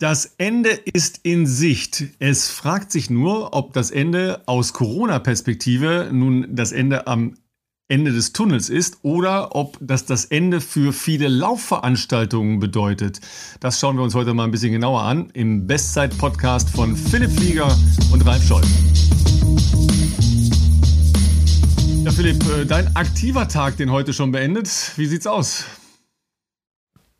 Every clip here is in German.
Das Ende ist in Sicht. Es fragt sich nur, ob das Ende aus Corona-Perspektive nun das Ende am Ende des Tunnels ist oder ob das das Ende für viele Laufveranstaltungen bedeutet. Das schauen wir uns heute mal ein bisschen genauer an im Bestzeit-Podcast von Philipp Flieger und Ralf Scholl. Ja, Philipp, äh, dein aktiver Tag, den heute schon beendet. Wie sieht's aus?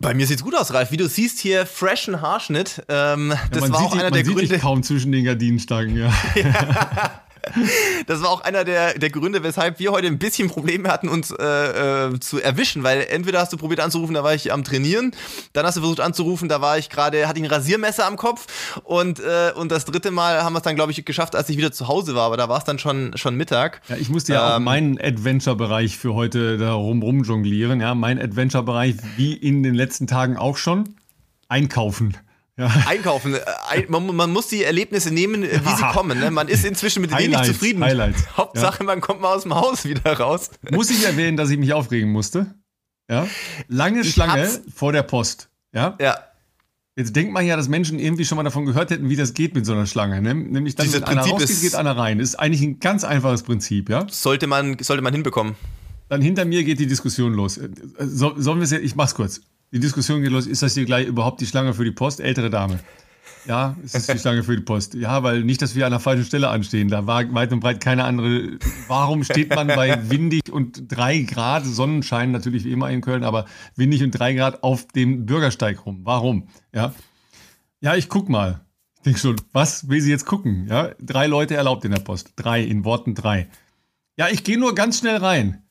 Bei mir sieht's gut aus, Ralf. Wie du siehst hier, freshen Haarschnitt. Ähm, das ja, war auch dich, einer der sieht Gründe. kaum zwischen den Gardinenstangen, ja. ja. Das war auch einer der, der Gründe, weshalb wir heute ein bisschen Probleme hatten, uns äh, äh, zu erwischen, weil entweder hast du probiert anzurufen, da war ich am Trainieren, dann hast du versucht anzurufen, da war ich gerade, hatte ich ein Rasiermesser am Kopf und, äh, und das dritte Mal haben wir es dann, glaube ich, geschafft, als ich wieder zu Hause war, aber da war es dann schon, schon Mittag. Ja, ich musste ja ähm, auch meinen Adventure-Bereich für heute da rum, rum jonglieren, ja, mein Adventure-Bereich, wie in den letzten Tagen auch schon, einkaufen. Ja. Einkaufen. Äh, man, man, muss die Erlebnisse nehmen, wie sie kommen. Ne? Man ist inzwischen mit wenig zufrieden. Highlights. Hauptsache, ja. man kommt mal aus dem Haus wieder raus. Muss ich erwähnen, dass ich mich aufregen musste? Ja. Lange ich Schlange hab's. vor der Post. Ja. Ja. Jetzt denkt man ja, dass Menschen irgendwie schon mal davon gehört hätten, wie das geht mit so einer Schlange. Ne? Nämlich, dass Dieses einer Prinzip rausgeht, geht einer rein. Das ist eigentlich ein ganz einfaches Prinzip, ja? Sollte man, sollte man hinbekommen. Dann hinter mir geht die Diskussion los. Äh, so, sollen wir es jetzt, ich mach's kurz. Die Diskussion geht los, ist das hier gleich überhaupt die Schlange für die Post? Ältere Dame. Ja, es ist die Schlange für die Post. Ja, weil nicht, dass wir an der falschen Stelle anstehen. Da war weit und breit keine andere. Warum steht man bei windig und drei Grad Sonnenschein, natürlich wie immer in Köln, aber windig und drei Grad auf dem Bürgersteig rum? Warum? Ja. Ja, ich guck mal. Ich denke schon, was will sie jetzt gucken? Ja, drei Leute erlaubt in der Post. Drei, in Worten drei. Ja, ich gehe nur ganz schnell rein.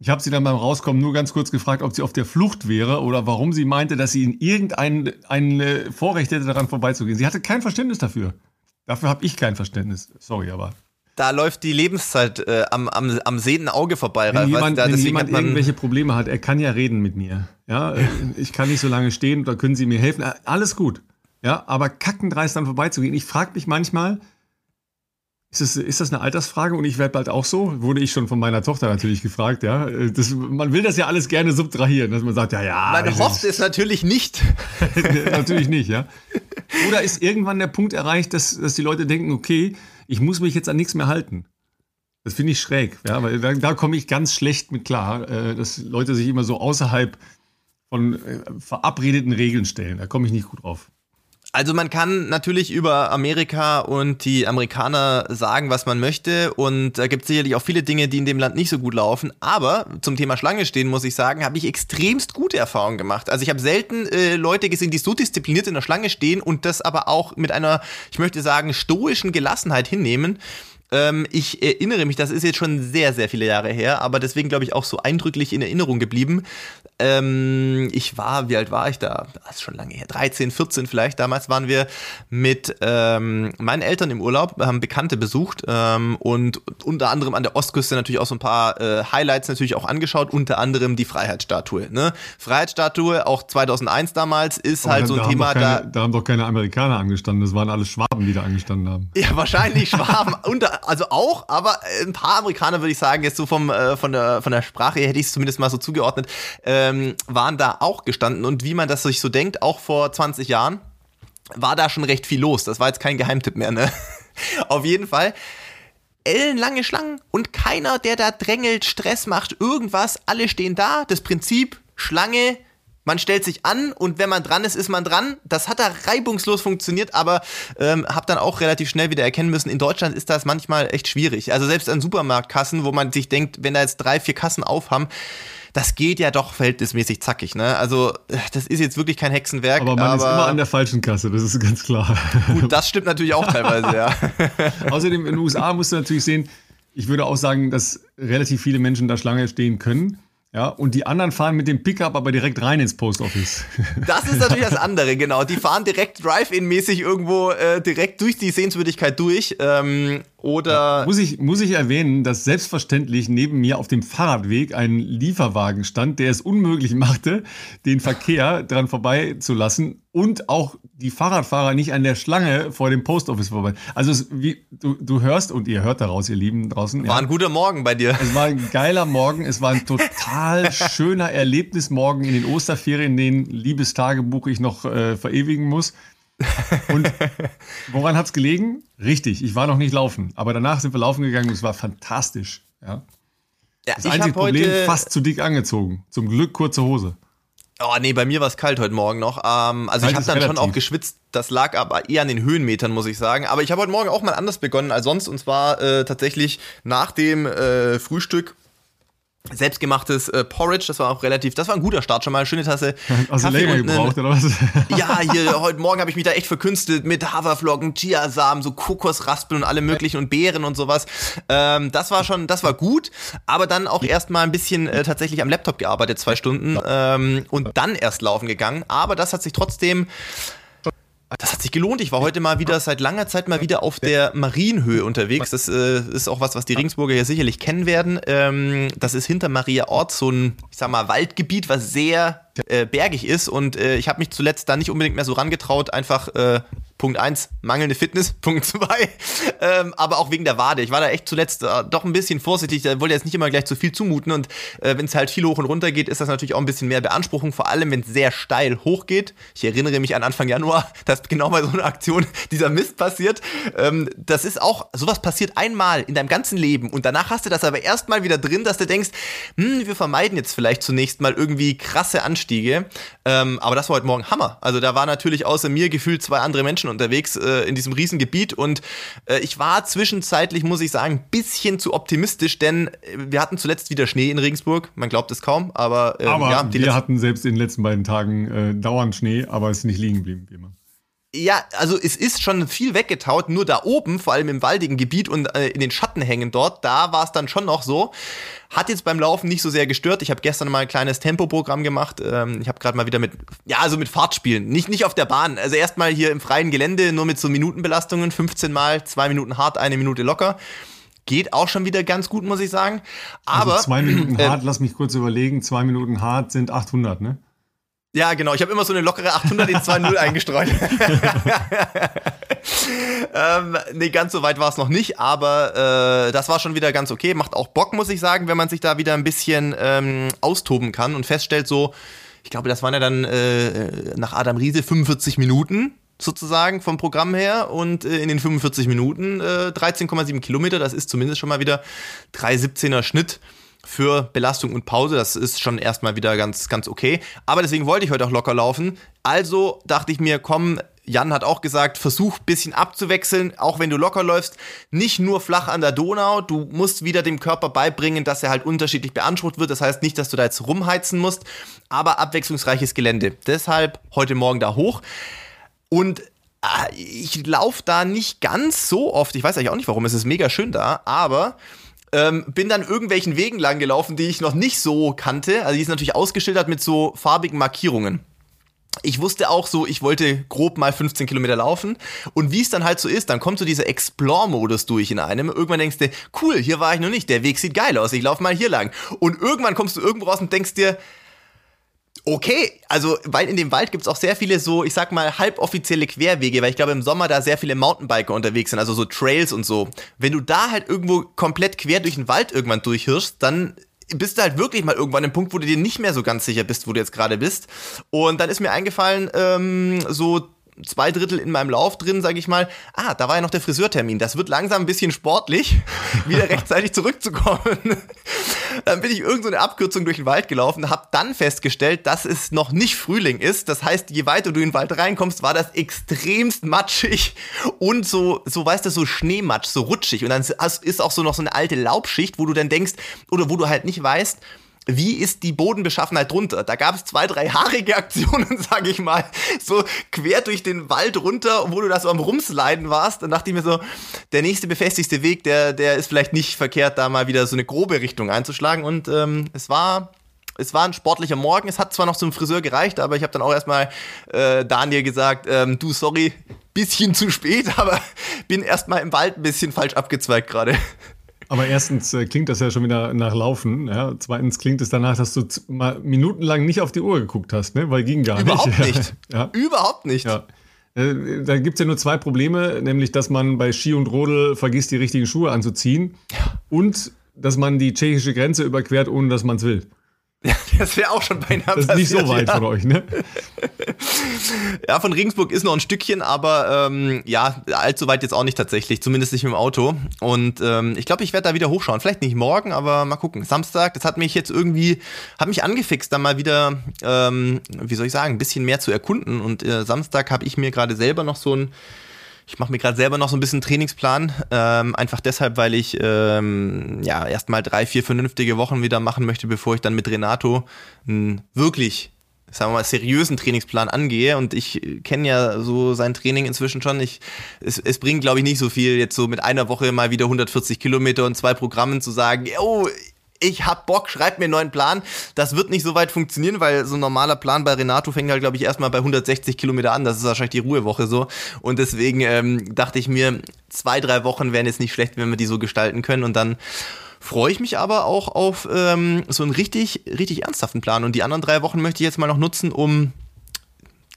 Äh, ich habe sie dann beim Rauskommen nur ganz kurz gefragt, ob sie auf der Flucht wäre oder warum sie meinte, dass sie in irgendein ein äh, Vorrecht hätte, daran vorbeizugehen. Sie hatte kein Verständnis dafür. Dafür habe ich kein Verständnis. Sorry, aber. Da läuft die Lebenszeit äh, am, am, am sehenden Auge vorbei. Wenn jemand, da, wenn jemand irgendwelche Probleme hat, er kann ja reden mit mir. Ja, äh, ich kann nicht so lange stehen, da können Sie mir helfen. Alles gut. Ja, aber kackendreist dann vorbeizugehen. Ich frage mich manchmal, ist das, ist das eine Altersfrage und ich werde bald auch so? Wurde ich schon von meiner Tochter natürlich gefragt, ja. Das, man will das ja alles gerne subtrahieren, dass man sagt, ja, ja. Man hofft es natürlich nicht. natürlich nicht, ja. Oder ist irgendwann der Punkt erreicht, dass, dass die Leute denken, okay, ich muss mich jetzt an nichts mehr halten. Das finde ich schräg, ja, weil da, da komme ich ganz schlecht mit klar, äh, dass Leute sich immer so außerhalb von äh, verabredeten Regeln stellen. Da komme ich nicht gut drauf. Also man kann natürlich über Amerika und die Amerikaner sagen, was man möchte und da gibt es sicherlich auch viele Dinge, die in dem Land nicht so gut laufen, aber zum Thema Schlange stehen muss ich sagen, habe ich extremst gute Erfahrungen gemacht. Also ich habe selten äh, Leute gesehen, die so diszipliniert in der Schlange stehen und das aber auch mit einer, ich möchte sagen, stoischen Gelassenheit hinnehmen. Ähm, ich erinnere mich, das ist jetzt schon sehr, sehr viele Jahre her, aber deswegen glaube ich auch so eindrücklich in Erinnerung geblieben. Ähm, ich war, wie alt war ich da? Das ist schon lange her, 13, 14 vielleicht. Damals waren wir mit ähm, meinen Eltern im Urlaub, haben Bekannte besucht ähm, und unter anderem an der Ostküste natürlich auch so ein paar äh, Highlights natürlich auch angeschaut, unter anderem die Freiheitsstatue. Ne? Freiheitsstatue, auch 2001 damals, ist Aber halt so ein Thema. Keine, da, da haben doch keine Amerikaner angestanden, das waren alles Schwaben, die da angestanden haben. Ja, wahrscheinlich Schwaben, unter, also auch, aber ein paar Amerikaner würde ich sagen, jetzt so vom, äh, von, der, von der Sprache hätte ich es zumindest mal so zugeordnet. Äh, ähm, waren da auch gestanden. Und wie man das sich so denkt, auch vor 20 Jahren, war da schon recht viel los. Das war jetzt kein Geheimtipp mehr, ne? Auf jeden Fall. Ellenlange Schlangen und keiner, der da drängelt, Stress macht, irgendwas. Alle stehen da. Das Prinzip, Schlange, man stellt sich an und wenn man dran ist, ist man dran. Das hat da reibungslos funktioniert, aber ähm, habe dann auch relativ schnell wieder erkennen müssen, in Deutschland ist das manchmal echt schwierig. Also selbst an Supermarktkassen, wo man sich denkt, wenn da jetzt drei, vier Kassen aufhaben, das geht ja doch verhältnismäßig zackig, ne? Also, das ist jetzt wirklich kein Hexenwerk. Aber man aber ist immer an der falschen Kasse, das ist ganz klar. Gut, das stimmt natürlich auch teilweise, ja. Außerdem in den USA musst du natürlich sehen, ich würde auch sagen, dass relativ viele Menschen da Schlange stehen können. Ja, und die anderen fahren mit dem Pickup aber direkt rein ins Post Office. Das ist natürlich das andere, genau. Die fahren direkt Drive-In-mäßig irgendwo äh, direkt durch die Sehenswürdigkeit durch. Ähm, Oder. Muss ich, muss ich erwähnen, dass selbstverständlich neben mir auf dem Fahrradweg ein Lieferwagen stand, der es unmöglich machte, den Verkehr dran vorbeizulassen und auch die Fahrradfahrer nicht an der Schlange vor dem Post Office vorbei. Also es, wie, du, du hörst und ihr hört daraus, ihr Lieben draußen. War ja, ein guter Morgen bei dir. Es war ein geiler Morgen, es war ein total schöner Erlebnismorgen in den Osterferien, den Liebestagebuch ich noch äh, verewigen muss. Und woran hat es gelegen? Richtig, ich war noch nicht laufen. Aber danach sind wir laufen gegangen und es war fantastisch. Ja. ja das einzige Problem, fast zu dick angezogen. Zum Glück kurze Hose. Oh nee, bei mir war es kalt heute Morgen noch. Ähm, also kalt ich habe dann relativ. schon auch geschwitzt. Das lag aber eher an den Höhenmetern, muss ich sagen. Aber ich habe heute Morgen auch mal anders begonnen als sonst. Und zwar äh, tatsächlich nach dem äh, Frühstück selbstgemachtes äh, Porridge, das war auch relativ, das war ein guter Start schon mal, schöne Tasse. Also Kaffee länger gebraucht oder was? ja, hier heute Morgen habe ich mich da echt verkünstelt mit Haferflocken, Chiasamen, so Kokosraspeln und alle möglichen und Beeren und sowas. Ähm, das war schon, das war gut, aber dann auch erstmal ein bisschen äh, tatsächlich am Laptop gearbeitet, zwei Stunden ähm, und dann erst laufen gegangen. Aber das hat sich trotzdem das hat sich gelohnt. Ich war heute mal wieder seit langer Zeit mal wieder auf der Marienhöhe unterwegs. Das äh, ist auch was, was die Ringsburger hier sicherlich kennen werden. Ähm, das ist hinter Maria Ort so ein, ich sag mal, Waldgebiet, was sehr äh, bergig ist. Und äh, ich habe mich zuletzt da nicht unbedingt mehr so rangetraut, einfach äh, Punkt eins mangelnde Fitness. Punkt zwei ähm, aber auch wegen der Wade. Ich war da echt zuletzt äh, doch ein bisschen vorsichtig. Da wollte jetzt nicht immer gleich zu viel zumuten. Und äh, wenn es halt viel hoch und runter geht, ist das natürlich auch ein bisschen mehr Beanspruchung. Vor allem, wenn es sehr steil hoch geht. Ich erinnere mich an Anfang Januar, dass genau bei so einer Aktion dieser Mist passiert. Ähm, das ist auch, sowas passiert einmal in deinem ganzen Leben. Und danach hast du das aber erstmal wieder drin, dass du denkst, hm, wir vermeiden jetzt vielleicht zunächst mal irgendwie krasse Anstiege. Ähm, aber das war heute Morgen Hammer. Also da war natürlich außer mir gefühlt zwei andere Menschen unterwegs äh, in diesem Riesengebiet und äh, ich war zwischenzeitlich, muss ich sagen, ein bisschen zu optimistisch, denn äh, wir hatten zuletzt wieder Schnee in Regensburg. Man glaubt es kaum, aber, äh, aber ja, wir hatten selbst in den letzten beiden Tagen äh, dauernd Schnee, aber es ist nicht liegen geblieben, wie immer. Ja, also es ist schon viel weggetaut, nur da oben, vor allem im waldigen Gebiet und äh, in den Schattenhängen dort, da war es dann schon noch so. Hat jetzt beim Laufen nicht so sehr gestört. Ich habe gestern mal ein kleines Tempoprogramm gemacht. Ähm, ich habe gerade mal wieder mit, ja, also mit Fahrtspielen. Nicht, nicht auf der Bahn. Also erstmal hier im freien Gelände, nur mit so Minutenbelastungen. 15 mal, zwei Minuten hart, eine Minute locker. Geht auch schon wieder ganz gut, muss ich sagen. Also Aber. Also zwei Minuten äh, hart, lass mich kurz überlegen. Zwei Minuten hart sind 800, ne? Ja, genau. Ich habe immer so eine lockere 800 in 2.0 eingestreut. ähm, nee, ganz so weit war es noch nicht, aber äh, das war schon wieder ganz okay. Macht auch Bock, muss ich sagen, wenn man sich da wieder ein bisschen ähm, austoben kann und feststellt, so, ich glaube, das waren ja dann äh, nach Adam Riese 45 Minuten sozusagen vom Programm her und äh, in den 45 Minuten äh, 13,7 Kilometer. Das ist zumindest schon mal wieder 3,17er Schnitt für Belastung und Pause. Das ist schon erstmal wieder ganz, ganz okay. Aber deswegen wollte ich heute auch locker laufen. Also dachte ich mir, komm, Jan hat auch gesagt, versuch ein bisschen abzuwechseln, auch wenn du locker läufst. Nicht nur flach an der Donau, du musst wieder dem Körper beibringen, dass er halt unterschiedlich beansprucht wird. Das heißt nicht, dass du da jetzt rumheizen musst, aber abwechslungsreiches Gelände. Deshalb heute Morgen da hoch. Und äh, ich laufe da nicht ganz so oft. Ich weiß eigentlich auch nicht warum, es ist mega schön da, aber ähm, bin dann irgendwelchen Wegen lang gelaufen, die ich noch nicht so kannte. Also die ist natürlich ausgeschildert mit so farbigen Markierungen. Ich wusste auch so, ich wollte grob mal 15 Kilometer laufen. Und wie es dann halt so ist, dann kommt so dieser Explore-Modus durch in einem. Irgendwann denkst du, cool, hier war ich noch nicht, der Weg sieht geil aus, ich laufe mal hier lang. Und irgendwann kommst du irgendwo raus und denkst dir, Okay, also weil in dem Wald gibt es auch sehr viele so, ich sag mal, halboffizielle Querwege, weil ich glaube im Sommer da sehr viele Mountainbiker unterwegs sind, also so Trails und so. Wenn du da halt irgendwo komplett quer durch den Wald irgendwann durchhirschst, dann bist du halt wirklich mal irgendwann im Punkt, wo du dir nicht mehr so ganz sicher bist, wo du jetzt gerade bist. Und dann ist mir eingefallen, ähm, so zwei Drittel in meinem Lauf drin, sage ich mal, ah, da war ja noch der Friseurtermin. Das wird langsam ein bisschen sportlich, wieder rechtzeitig zurückzukommen. dann bin ich irgend so Abkürzung durch den Wald gelaufen, habe dann festgestellt, dass es noch nicht Frühling ist. Das heißt, je weiter du in den Wald reinkommst, war das extremst matschig und so, so weißt du, so Schneematsch, so rutschig. Und dann ist auch so noch so eine alte Laubschicht, wo du dann denkst, oder wo du halt nicht weißt, wie ist die Bodenbeschaffenheit drunter? Da gab es zwei, drei haarige Aktionen, sage ich mal, so quer durch den Wald runter, wo du da so am Rumsliden warst. Dann dachte ich mir so, der nächste befestigste Weg, der, der ist vielleicht nicht verkehrt, da mal wieder so eine grobe Richtung einzuschlagen. Und ähm, es war es war ein sportlicher Morgen. Es hat zwar noch zum Friseur gereicht, aber ich habe dann auch erstmal äh, Daniel gesagt, ähm, du, sorry, bisschen zu spät, aber bin erstmal im Wald ein bisschen falsch abgezweigt gerade. Aber erstens äh, klingt das ja schon wieder nach Laufen. Ja? Zweitens klingt es danach, dass du mal minutenlang nicht auf die Uhr geguckt hast, ne? weil ging gar Überhaupt nicht. nicht. Ja. Überhaupt nicht. Ja. Äh, da gibt es ja nur zwei Probleme, nämlich dass man bei Ski und Rodel vergisst, die richtigen Schuhe anzuziehen und dass man die tschechische Grenze überquert, ohne dass man es will. Ja, das wäre auch schon beinahe Das ist nicht so weit ja. von euch, ne? ja, von Regensburg ist noch ein Stückchen, aber ähm, ja, allzu weit jetzt auch nicht tatsächlich, zumindest nicht mit dem Auto. Und ähm, ich glaube, ich werde da wieder hochschauen. Vielleicht nicht morgen, aber mal gucken. Samstag, das hat mich jetzt irgendwie, hat mich angefixt, da mal wieder, ähm, wie soll ich sagen, ein bisschen mehr zu erkunden. Und äh, Samstag habe ich mir gerade selber noch so ein ich mache mir gerade selber noch so ein bisschen Trainingsplan, ähm, einfach deshalb, weil ich ähm, ja erstmal drei, vier vernünftige Wochen wieder machen möchte, bevor ich dann mit Renato einen wirklich, sagen wir mal, seriösen Trainingsplan angehe. Und ich kenne ja so sein Training inzwischen schon. Ich, es, es bringt, glaube ich, nicht so viel, jetzt so mit einer Woche mal wieder 140 Kilometer und zwei Programmen zu sagen, oh, ich hab Bock, schreib mir einen neuen Plan. Das wird nicht so weit funktionieren, weil so ein normaler Plan bei Renato fängt halt, glaube ich, erstmal bei 160 Kilometer an. Das ist wahrscheinlich die Ruhewoche so. Und deswegen ähm, dachte ich mir, zwei, drei Wochen wären jetzt nicht schlecht, wenn wir die so gestalten können. Und dann freue ich mich aber auch auf ähm, so einen richtig, richtig ernsthaften Plan. Und die anderen drei Wochen möchte ich jetzt mal noch nutzen, um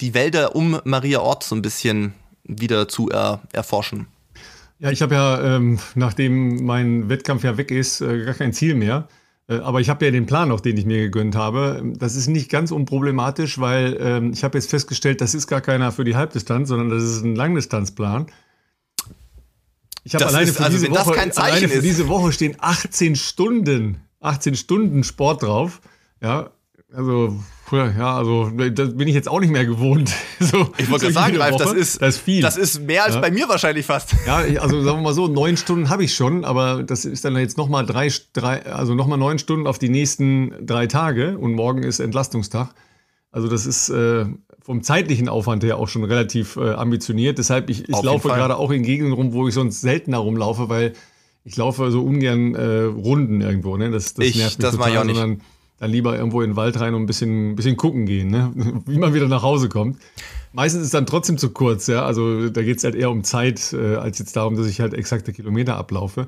die Wälder um Maria Ort so ein bisschen wieder zu er erforschen. Ja, ich habe ja, ähm, nachdem mein Wettkampf ja weg ist, äh, gar kein Ziel mehr. Äh, aber ich habe ja den Plan noch, den ich mir gegönnt habe. Das ist nicht ganz unproblematisch, weil ähm, ich habe jetzt festgestellt, das ist gar keiner für die Halbdistanz, sondern das ist ein Langdistanzplan. Ich habe alleine, für, also, diese Woche, alleine für diese Woche stehen 18 Stunden, 18 Stunden Sport drauf. Ja, also ja, also das bin ich jetzt auch nicht mehr gewohnt. So, ich wollte so gerade sagen, Ralf, das ist, das ist viel. Das ist mehr als ja. bei mir wahrscheinlich fast. Ja, also sagen wir mal so, neun Stunden habe ich schon, aber das ist dann jetzt nochmal drei, drei, also nochmal neun Stunden auf die nächsten drei Tage und morgen ist Entlastungstag. Also das ist äh, vom zeitlichen Aufwand her auch schon relativ äh, ambitioniert. Deshalb, ich, ich laufe gerade auch in Gegenden rum, wo ich sonst seltener rumlaufe, weil ich laufe so ungern äh, Runden irgendwo. Ne? Das, das ich, nervt mich das total, auch nicht dann lieber irgendwo in den Wald rein und ein bisschen, bisschen gucken gehen, ne? wie man wieder nach Hause kommt. Meistens ist es dann trotzdem zu kurz, ja. Also da geht es halt eher um Zeit, äh, als jetzt darum, dass ich halt exakte Kilometer ablaufe.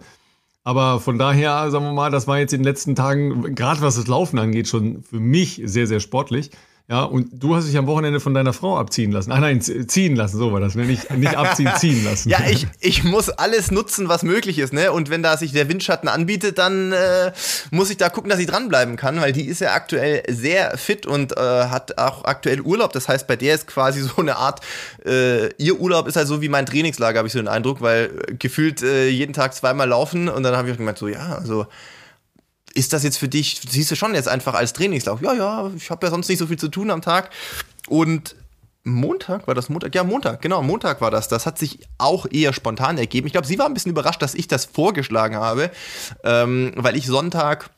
Aber von daher, sagen wir mal, das war jetzt in den letzten Tagen, gerade was das Laufen angeht, schon für mich sehr, sehr sportlich. Ja, und du hast dich am Wochenende von deiner Frau abziehen lassen. Ah nein, ziehen lassen, so war das, ne? Nicht, nicht abziehen, ziehen lassen. ja, ich, ich muss alles nutzen, was möglich ist, ne? Und wenn da sich der Windschatten anbietet, dann äh, muss ich da gucken, dass ich dranbleiben kann, weil die ist ja aktuell sehr fit und äh, hat auch aktuell Urlaub. Das heißt, bei der ist quasi so eine Art, äh, ihr Urlaub ist halt so wie mein Trainingslager, habe ich so den Eindruck, weil gefühlt äh, jeden Tag zweimal laufen und dann habe ich auch gemeint, so ja, also ist das jetzt für dich, siehst du schon jetzt einfach als Trainingslauf? Ja, ja, ich habe ja sonst nicht so viel zu tun am Tag. Und Montag, war das Montag? Ja, Montag, genau, Montag war das. Das hat sich auch eher spontan ergeben. Ich glaube, sie war ein bisschen überrascht, dass ich das vorgeschlagen habe, ähm, weil ich Sonntag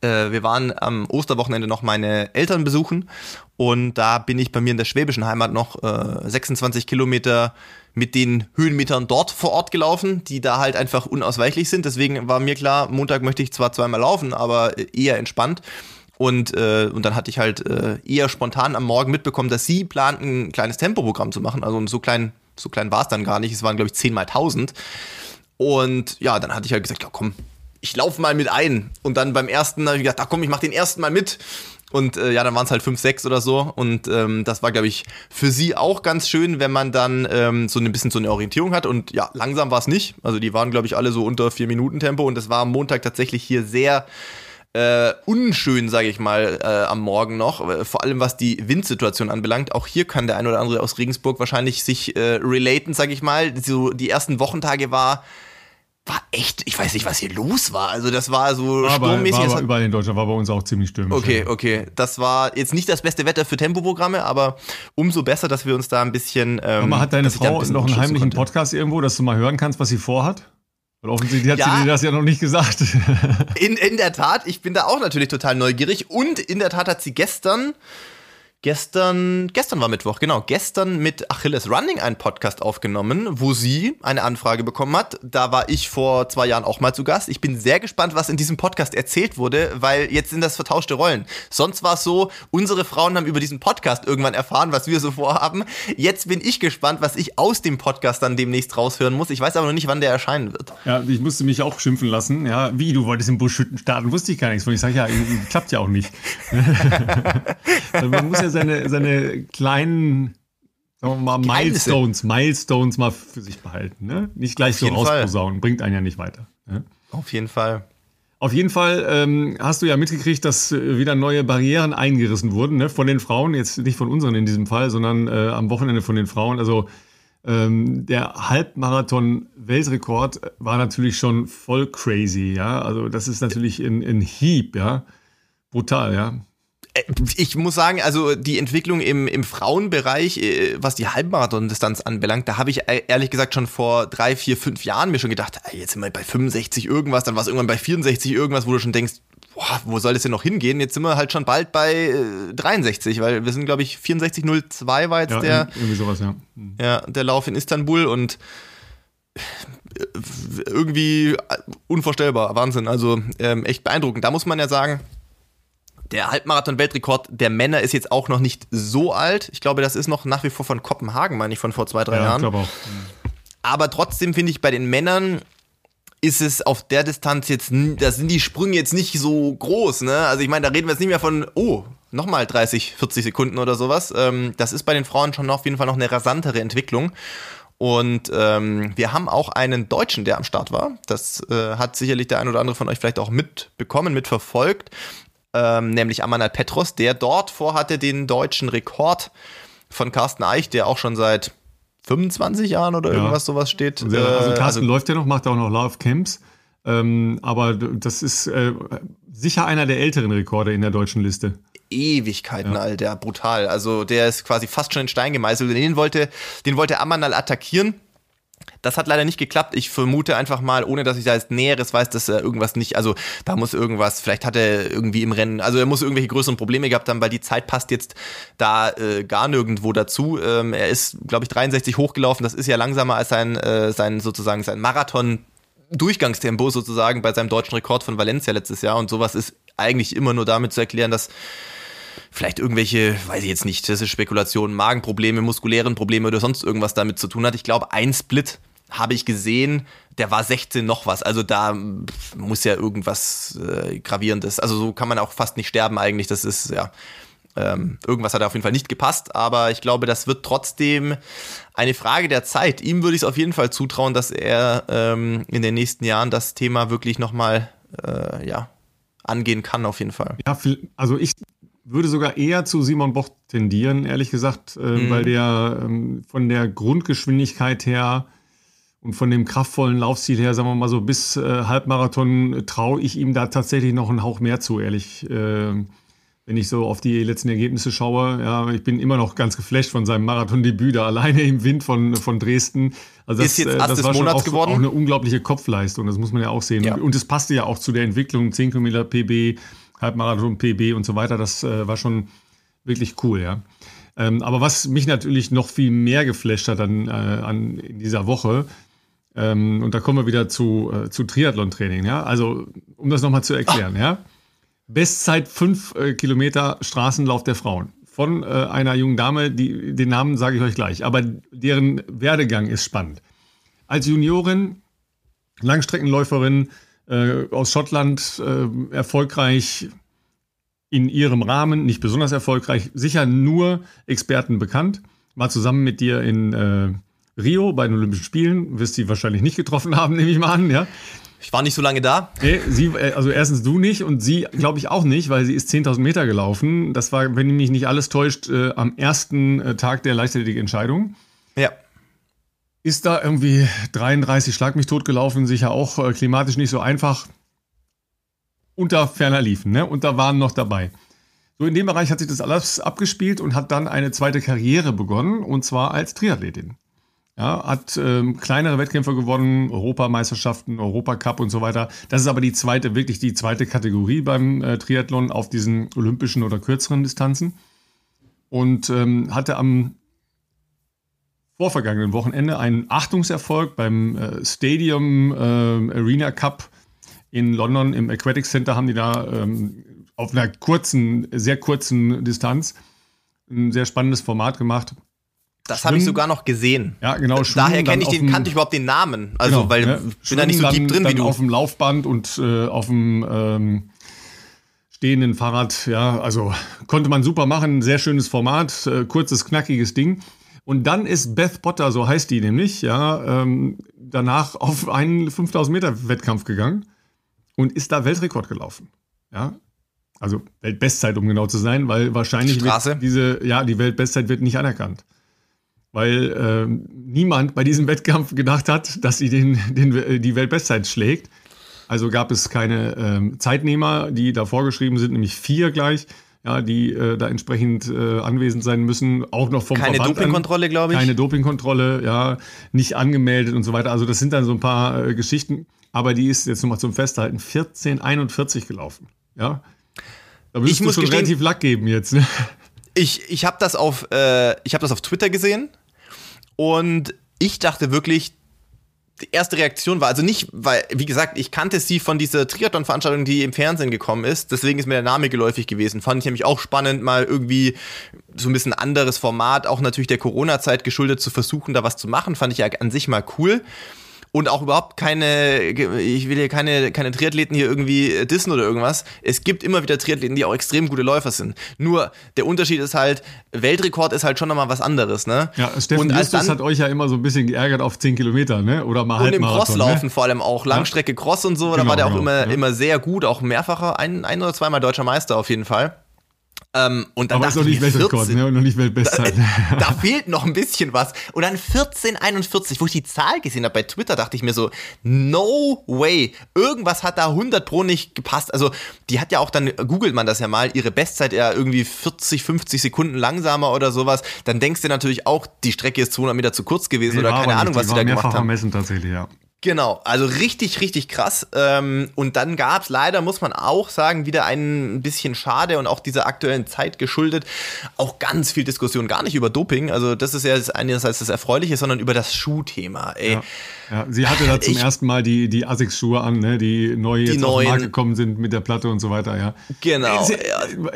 äh, wir waren am Osterwochenende noch meine Eltern besuchen und da bin ich bei mir in der schwäbischen Heimat noch äh, 26 Kilometer mit den Höhenmetern dort vor Ort gelaufen, die da halt einfach unausweichlich sind. Deswegen war mir klar, Montag möchte ich zwar zweimal laufen, aber eher entspannt. Und, äh, und dann hatte ich halt äh, eher spontan am Morgen mitbekommen, dass sie planten, ein kleines Tempoprogramm zu machen. Also so klein, so klein war es dann gar nicht. Es waren, glaube ich, 10 mal 1000. Und ja, dann hatte ich halt gesagt, ja komm, ich laufe mal mit ein. Und dann beim ersten habe ich gedacht, ach komm, ich mach den ersten mal mit. Und äh, ja, dann waren es halt fünf, sechs oder so. Und ähm, das war, glaube ich, für sie auch ganz schön, wenn man dann ähm, so ein bisschen so eine Orientierung hat. Und ja, langsam war es nicht. Also die waren, glaube ich, alle so unter vier Minuten Tempo. Und es war am Montag tatsächlich hier sehr äh, unschön, sage ich mal, äh, am Morgen noch. Äh, vor allem was die Windsituation anbelangt. Auch hier kann der ein oder andere aus Regensburg wahrscheinlich sich äh, relaten, sage ich mal. So die ersten Wochentage war war echt, ich weiß nicht, was hier los war. Also das war so war sturmmäßig. Bei, war überall in Deutschland, war bei uns auch ziemlich stürmisch. Okay, ja. okay. Das war jetzt nicht das beste Wetter für Tempoprogramme, aber umso besser, dass wir uns da ein bisschen. Ähm, aber hat deine Frau ein noch einen heimlichen konnte. Podcast irgendwo, dass du mal hören kannst, was sie vorhat? Weil offensichtlich hat ja, sie dir das ja noch nicht gesagt. in, in der Tat, ich bin da auch natürlich total neugierig. Und in der Tat hat sie gestern gestern, gestern war Mittwoch, genau, gestern mit Achilles Running einen Podcast aufgenommen, wo sie eine Anfrage bekommen hat. Da war ich vor zwei Jahren auch mal zu Gast. Ich bin sehr gespannt, was in diesem Podcast erzählt wurde, weil jetzt sind das vertauschte Rollen. Sonst war es so, unsere Frauen haben über diesen Podcast irgendwann erfahren, was wir so vorhaben. Jetzt bin ich gespannt, was ich aus dem Podcast dann demnächst raushören muss. Ich weiß aber noch nicht, wann der erscheinen wird. Ja, ich musste mich auch schimpfen lassen. Ja, wie, du wolltest im Buschhütten starten, wusste ich gar nichts. Und ich sage, ja, klappt ja auch nicht. Man muss ja seine, seine kleinen sagen wir mal, Milestones, Milestones mal für sich behalten. Ne? Nicht gleich so rausposaunen, bringt einen ja nicht weiter. Ne? Auf jeden Fall. Auf jeden Fall ähm, hast du ja mitgekriegt, dass äh, wieder neue Barrieren eingerissen wurden, ne? von den Frauen, jetzt nicht von unseren in diesem Fall, sondern äh, am Wochenende von den Frauen. Also ähm, der Halbmarathon-Weltrekord war natürlich schon voll crazy, ja. Also das ist natürlich ein, ein Hieb, ja. Brutal, ja. Äh, ich muss sagen, also die Entwicklung im, im Frauenbereich, äh, was die Halbmarathon-Distanz anbelangt, da habe ich äh, ehrlich gesagt schon vor drei, vier, fünf Jahren mir schon gedacht, jetzt sind wir bei 65 irgendwas, dann war es irgendwann bei 64 irgendwas, wo du schon denkst, boah, wo soll das denn noch hingehen? Jetzt sind wir halt schon bald bei äh, 63, weil wir sind, glaube ich, 64,02 war jetzt ja, der, irgendwie sowas, ja. Ja, der Lauf in Istanbul und irgendwie unvorstellbar, Wahnsinn, also ähm, echt beeindruckend. Da muss man ja sagen, der Halbmarathon-Weltrekord der Männer ist jetzt auch noch nicht so alt. Ich glaube, das ist noch nach wie vor von Kopenhagen, meine ich, von vor zwei, drei ja, Jahren. Ich auch. Aber trotzdem finde ich bei den Männern ist es auf der Distanz jetzt, da sind die Sprünge jetzt nicht so groß, ne? Also ich meine, da reden wir jetzt nicht mehr von, oh, nochmal 30, 40 Sekunden oder sowas. Ähm, das ist bei den Frauen schon auf jeden Fall noch eine rasantere Entwicklung. Und ähm, wir haben auch einen Deutschen, der am Start war. Das äh, hat sicherlich der ein oder andere von euch vielleicht auch mitbekommen, mitverfolgt ähm, nämlich Amanal Petros, der dort vorhatte, den deutschen Rekord von Carsten Eich, der auch schon seit 25 Jahren oder ja. irgendwas sowas steht. Also, also Carsten also, läuft ja noch, macht auch noch Love Camps. Ähm, aber das ist äh, sicher einer der älteren Rekorde in der deutschen Liste. Ewigkeiten ja. alt, der brutal. Also der ist quasi fast schon in Stein gemeißelt. Den wollte, den wollte Amanal attackieren. Das hat leider nicht geklappt. Ich vermute einfach mal, ohne dass ich da jetzt Näheres weiß, dass er irgendwas nicht, also da muss irgendwas, vielleicht hat er irgendwie im Rennen, also er muss irgendwelche größeren Probleme gehabt haben, weil die Zeit passt jetzt da äh, gar nirgendwo dazu. Ähm, er ist, glaube ich, 63 hochgelaufen. Das ist ja langsamer als sein, äh, sein sozusagen sein Marathon. Durchgangstempo sozusagen bei seinem deutschen Rekord von Valencia letztes Jahr und sowas ist eigentlich immer nur damit zu erklären, dass vielleicht irgendwelche, weiß ich jetzt nicht, das ist Spekulation, Magenprobleme, muskulären Probleme oder sonst irgendwas damit zu tun hat. Ich glaube, ein Split habe ich gesehen, der war 16 noch was. Also da muss ja irgendwas äh, Gravierendes. Also so kann man auch fast nicht sterben eigentlich. Das ist ja. Ähm, irgendwas hat auf jeden Fall nicht gepasst, aber ich glaube, das wird trotzdem eine Frage der Zeit. Ihm würde ich es auf jeden Fall zutrauen, dass er ähm, in den nächsten Jahren das Thema wirklich nochmal äh, ja, angehen kann, auf jeden Fall. Ja, also ich würde sogar eher zu Simon Boch tendieren, ehrlich gesagt, äh, mhm. weil der ähm, von der Grundgeschwindigkeit her und von dem kraftvollen Laufstil her, sagen wir mal so, bis äh, Halbmarathon traue ich ihm da tatsächlich noch einen Hauch mehr zu, ehrlich. Äh, wenn ich so auf die letzten Ergebnisse schaue, ja, ich bin immer noch ganz geflasht von seinem Marathondebüt da alleine im Wind von, von Dresden. Also das, ist jetzt Ast äh, das war Monats auch, geworden. auch eine unglaubliche Kopfleistung, das muss man ja auch sehen. Ja. Und es passte ja auch zu der Entwicklung 10 Kilometer PB, Halbmarathon PB und so weiter. Das äh, war schon wirklich cool, ja. Ähm, aber was mich natürlich noch viel mehr geflasht hat an, äh, an in dieser Woche, ähm, und da kommen wir wieder zu, äh, zu Triathlon-Training, ja. Also, um das nochmal zu erklären, Ach. ja. Bestzeit 5 äh, Kilometer Straßenlauf der Frauen. Von äh, einer jungen Dame, die, den Namen sage ich euch gleich, aber deren Werdegang ist spannend. Als Juniorin, Langstreckenläuferin, äh, aus Schottland äh, erfolgreich in ihrem Rahmen, nicht besonders erfolgreich, sicher nur Experten bekannt. War zusammen mit dir in äh, Rio bei den Olympischen Spielen, wirst sie wahrscheinlich nicht getroffen haben, nehme ich mal an, ja. Ich war nicht so lange da. Nee, sie, äh, also erstens du nicht und sie glaube ich auch nicht, weil sie ist 10.000 Meter gelaufen. Das war, wenn mich nicht alles täuscht, äh, am ersten äh, Tag der Leichtathletik-Entscheidung. Ja ist da irgendwie 33 Schlag mich tot gelaufen, sicher auch äh, klimatisch nicht so einfach. Unter ferner liefen, ne? Und da waren noch dabei. So in dem Bereich hat sich das alles abgespielt und hat dann eine zweite Karriere begonnen und zwar als Triathletin. Ja, hat ähm, kleinere Wettkämpfe gewonnen, Europameisterschaften, Europacup und so weiter. Das ist aber die zweite, wirklich die zweite Kategorie beim äh, Triathlon auf diesen olympischen oder kürzeren Distanzen. und ähm, hatte am vorvergangenen Wochenende einen Achtungserfolg beim äh, Stadium äh, Arena Cup in London im Aquatic Center haben die da ähm, auf einer kurzen, sehr kurzen Distanz ein sehr spannendes Format gemacht. Das habe ich sogar noch gesehen. Ja, genau. Daher kenne ich den, kannte ich überhaupt den Namen. Also, genau, weil ja, bin da nicht so deep drin dann wie du. Auf dem Laufband und äh, auf dem ähm, stehenden Fahrrad, ja, also konnte man super machen. Sehr schönes Format, äh, kurzes, knackiges Ding. Und dann ist Beth Potter, so heißt die nämlich, ja, ähm, danach auf einen 5000 Meter Wettkampf gegangen und ist da Weltrekord gelaufen. Ja, also Weltbestzeit, um genau zu sein, weil wahrscheinlich diese, ja, die Weltbestzeit wird nicht anerkannt. Weil äh, niemand bei diesem Wettkampf gedacht hat, dass sie den, den, die Weltbestzeit schlägt. Also gab es keine äh, Zeitnehmer, die da vorgeschrieben sind, nämlich vier gleich ja, die äh, da entsprechend äh, anwesend sein müssen, auch noch vom Keine Verband Dopingkontrolle, glaube ich. Keine Dopingkontrolle, ja, nicht angemeldet und so weiter. Also das sind dann so ein paar äh, Geschichten, aber die ist jetzt nochmal zum Festhalten 1441 gelaufen, ja. Da wirst ich du muss schon gestehen, relativ Lack geben jetzt. Ne? Ich, ich habe das, auf, äh, hab das auf Twitter gesehen und ich dachte wirklich, die erste Reaktion war, also nicht, weil, wie gesagt, ich kannte sie von dieser Triathlon-Veranstaltung, die im Fernsehen gekommen ist, deswegen ist mir der Name geläufig gewesen. Fand ich nämlich auch spannend, mal irgendwie so ein bisschen anderes Format, auch natürlich der Corona-Zeit geschuldet, zu versuchen, da was zu machen, fand ich ja an sich mal cool und auch überhaupt keine, ich will hier keine, keine Triathleten hier irgendwie dissen oder irgendwas. Es gibt immer wieder Triathleten, die auch extrem gute Läufer sind. Nur der Unterschied ist halt, Weltrekord ist halt schon nochmal was anderes, ne? Ja, Steffen und Justus hat euch ja immer so ein bisschen geärgert auf 10 Kilometer, ne? Oder mal Und im Crosslaufen ne? vor allem auch, Langstrecke Cross und so, genau, da war der auch genau, immer, ja. immer sehr gut, auch mehrfacher, ein, ein oder zweimal deutscher Meister auf jeden Fall. Ähm, und dann Aber dachte ist noch nicht Weltrekord, ne? Und noch nicht Weltbestzeit. Da, da fehlt noch ein bisschen was. Und dann 1441, wo ich die Zahl gesehen habe bei Twitter, dachte ich mir so, no way. Irgendwas hat da 100 pro nicht gepasst. Also, die hat ja auch dann, googelt man das ja mal, ihre Bestzeit ja irgendwie 40, 50 Sekunden langsamer oder sowas. Dann denkst du natürlich auch, die Strecke ist 200 Meter zu kurz gewesen nee, oder keine Ahnung, was sie da gemacht haben. Vermessen tatsächlich, ja. Genau, also richtig, richtig krass. Ähm, und dann gab es leider, muss man auch sagen, wieder ein bisschen schade und auch dieser aktuellen Zeit geschuldet, auch ganz viel Diskussion, gar nicht über Doping. Also das ist ja einerseits das Erfreuliche, sondern über das Schuhthema. Ja. Ja, sie hatte da zum ich, ersten Mal die, die Asics-Schuhe an, ne, die neu jetzt die auf den Markt gekommen sind mit der Platte und so weiter, ja. Genau.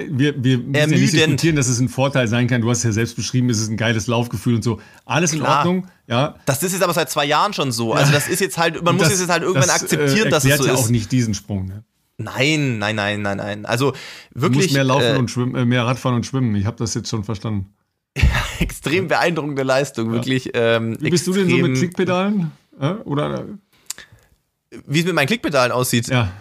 Wir wir müssen ja nicht diskutieren, dass es ein Vorteil sein kann. Du hast es ja selbst beschrieben, es ist ein geiles Laufgefühl und so. Alles Klar. in Ordnung, ja. Das ist jetzt aber seit zwei Jahren schon so. Also das ist jetzt halt, man muss das, jetzt halt irgendwann das, akzeptieren, äh, dass es so ja ist. auch nicht diesen Sprung, ne? Nein, nein, nein, nein, nein. Also wirklich. Du musst mehr laufen äh, und schwimmen, äh, mehr Radfahren und schwimmen. Ich habe das jetzt schon verstanden. extrem beeindruckende Leistung, ja. wirklich. Ähm, Wie bist du denn so mit Klickpedalen? Äh? Oder? Wie es mit meinen Klickpedalen aussieht. Ja.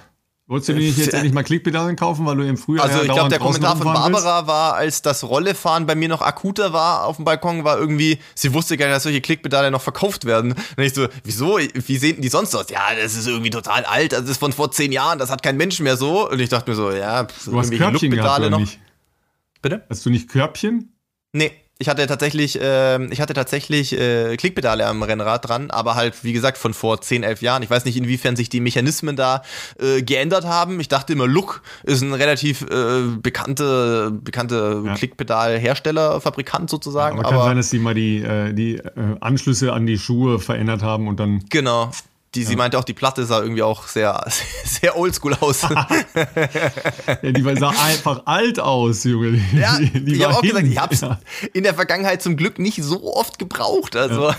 Wolltest du nicht jetzt endlich mal Klickpedalen kaufen, weil du im Frühjahr Also ich glaube, der Kommentar von Barbara war, als das Rollefahren bei mir noch akuter war auf dem Balkon, war irgendwie, sie wusste gar nicht, dass solche Klickpedale noch verkauft werden. Und ich so, wieso? Wie sehen die sonst aus? Ja, das ist irgendwie total alt, das ist von vor zehn Jahren, das hat kein Mensch mehr so. Und ich dachte mir so, ja, du hast Körbchen gehabt, noch. Nicht? Bitte? Hast du nicht Körbchen? Nee. Ich hatte tatsächlich, äh, ich hatte tatsächlich äh, Klickpedale am Rennrad dran, aber halt, wie gesagt, von vor 10, 11 Jahren. Ich weiß nicht, inwiefern sich die Mechanismen da äh, geändert haben. Ich dachte immer, Look ist ein relativ äh, bekannte, bekannte ja. Klickpedal-Hersteller, Fabrikant sozusagen. Ja, aber kann sein, dass sie mal die, äh, die äh, Anschlüsse an die Schuhe verändert haben und dann. Genau. Die, sie meinte auch, die Platte sah irgendwie auch sehr, sehr oldschool aus. ja, die sah einfach alt aus, Junge. ja, die, die ich habe auch hin. gesagt, ich habe es ja. in der Vergangenheit zum Glück nicht so oft gebraucht. Also. Ja.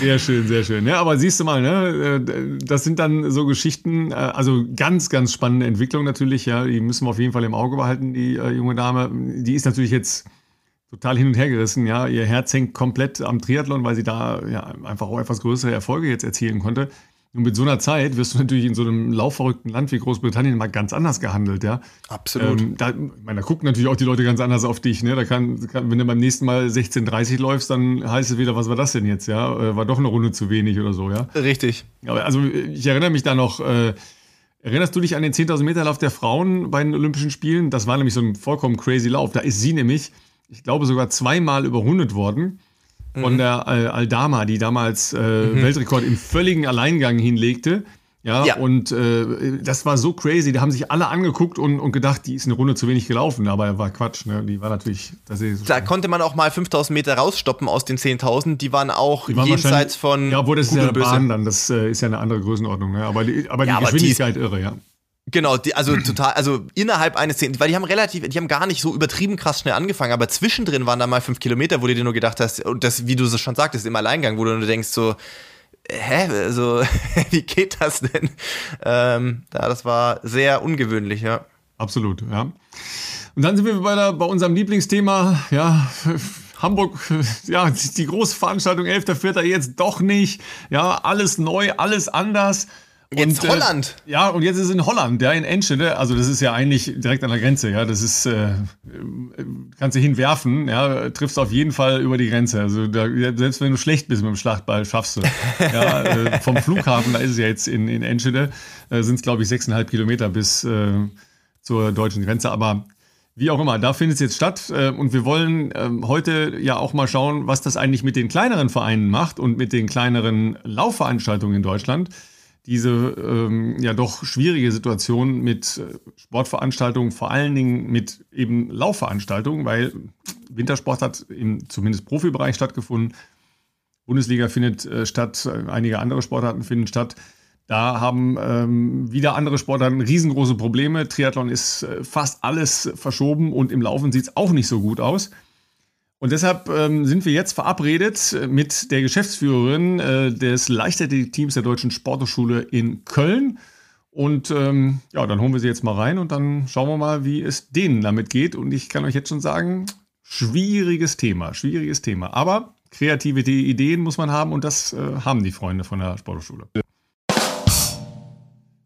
Sehr schön, sehr schön. Ja, aber siehst du mal, ne, äh, das sind dann so Geschichten, äh, also ganz, ganz spannende Entwicklung natürlich, ja, die müssen wir auf jeden Fall im Auge behalten, die äh, junge Dame. Die ist natürlich jetzt total hin und her gerissen. Ja, ihr Herz hängt komplett am Triathlon, weil sie da ja, einfach auch etwas größere Erfolge jetzt erzielen konnte. Und mit so einer Zeit wirst du natürlich in so einem laufverrückten Land wie Großbritannien mal ganz anders gehandelt, ja. Absolut. Ähm, da, meine, da gucken natürlich auch die Leute ganz anders auf dich, ne? Da kann, kann wenn du beim nächsten Mal 16:30 läufst, dann heißt es wieder, was war das denn jetzt, ja? Äh, war doch eine Runde zu wenig oder so, ja. Richtig. Aber also ich erinnere mich da noch. Äh, Erinnerst du dich an den 10.000 Meter Lauf der Frauen bei den Olympischen Spielen? Das war nämlich so ein vollkommen crazy Lauf. Da ist sie nämlich ich glaube, sogar zweimal überrundet worden von mhm. der Aldama, die damals äh, mhm. Weltrekord im völligen Alleingang hinlegte. Ja, ja. und äh, das war so crazy. Da haben sich alle angeguckt und, und gedacht, die ist eine Runde zu wenig gelaufen. Aber war Quatsch. Ne? Die war natürlich. Das so da schön. konnte man auch mal 5000 Meter rausstoppen aus den 10.000. Die waren auch die waren jenseits von. Ja, obwohl das ist ja eine Bahn dann. Das äh, ist ja eine andere Größenordnung. Ne? Aber die, aber die ja, Geschwindigkeit aber die ist, irre, ja. Genau, die, also total, also innerhalb eines Szenen, weil die haben relativ, die haben gar nicht so übertrieben krass schnell angefangen, aber zwischendrin waren da mal fünf Kilometer, wo du dir nur gedacht hast, und das, wie du es schon sagtest, im Alleingang, wo du nur denkst so, hä, also, wie geht das denn? Ähm, ja, das war sehr ungewöhnlich, ja. Absolut, ja. Und dann sind wir bei, der, bei unserem Lieblingsthema, ja, Hamburg, ja, die große Veranstaltung 11.04. jetzt doch nicht, ja, alles neu, alles anders. Jetzt und, äh, Holland. Äh, ja, und jetzt ist es in Holland, ja, in Enschede. Also das ist ja eigentlich direkt an der Grenze, ja. Das ist, äh, kannst du hinwerfen, ja, triffst auf jeden Fall über die Grenze. Also da, selbst wenn du schlecht bist mit dem Schlachtball, schaffst du. ja, äh, vom Flughafen, da ist es ja jetzt in, in Enschede, äh, sind es, glaube ich, sechseinhalb Kilometer bis äh, zur deutschen Grenze. Aber wie auch immer, da findet es jetzt statt. Äh, und wir wollen ähm, heute ja auch mal schauen, was das eigentlich mit den kleineren Vereinen macht und mit den kleineren Laufveranstaltungen in Deutschland diese ähm, ja doch schwierige Situation mit äh, Sportveranstaltungen, vor allen Dingen mit eben Laufveranstaltungen, weil Wintersport hat im zumindest Profibereich stattgefunden. Bundesliga findet äh, statt, einige andere Sportarten finden statt. Da haben ähm, wieder andere Sportarten riesengroße Probleme. Triathlon ist äh, fast alles verschoben und im Laufen sieht es auch nicht so gut aus. Und deshalb ähm, sind wir jetzt verabredet mit der Geschäftsführerin äh, des Leichtathletik-Teams der Deutschen Sporthochschule in Köln. Und ähm, ja, dann holen wir sie jetzt mal rein und dann schauen wir mal, wie es denen damit geht. Und ich kann euch jetzt schon sagen, schwieriges Thema, schwieriges Thema. Aber kreative Ideen muss man haben und das äh, haben die Freunde von der Sporthochschule.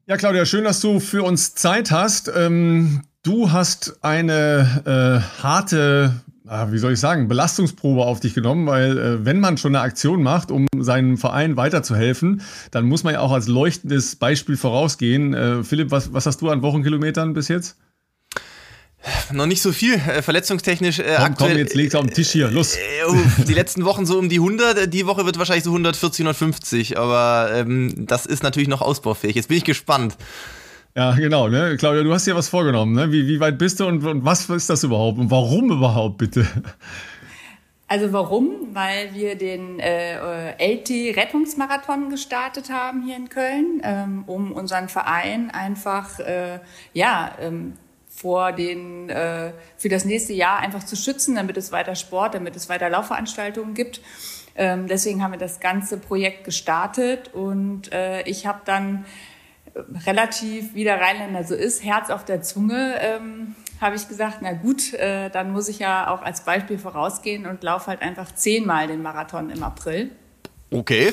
Ja, Claudia, schön, dass du für uns Zeit hast. Ähm, du hast eine äh, harte wie soll ich sagen, Belastungsprobe auf dich genommen, weil äh, wenn man schon eine Aktion macht, um seinem Verein weiterzuhelfen, dann muss man ja auch als leuchtendes Beispiel vorausgehen. Äh, Philipp, was, was hast du an Wochenkilometern bis jetzt? Noch nicht so viel, äh, verletzungstechnisch. Äh, komm, aktuell, komm, jetzt leg's auf den Tisch hier, los. Äh, oh, die letzten Wochen so um die 100, die Woche wird wahrscheinlich so 140, 150, aber ähm, das ist natürlich noch ausbaufähig. Jetzt bin ich gespannt. Ja, genau, ne? Claudia, du hast dir was vorgenommen, ne? Wie, wie weit bist du und, und was ist das überhaupt? Und warum überhaupt, bitte? Also warum? Weil wir den äh, LT-Rettungsmarathon gestartet haben hier in Köln, ähm, um unseren Verein einfach äh, ja ähm, vor den äh, für das nächste Jahr einfach zu schützen, damit es weiter Sport, damit es weiter Laufveranstaltungen gibt. Ähm, deswegen haben wir das ganze Projekt gestartet und äh, ich habe dann relativ, wie der Rheinländer so ist, Herz auf der Zunge, ähm, habe ich gesagt, na gut, äh, dann muss ich ja auch als Beispiel vorausgehen und laufe halt einfach zehnmal den Marathon im April. Okay.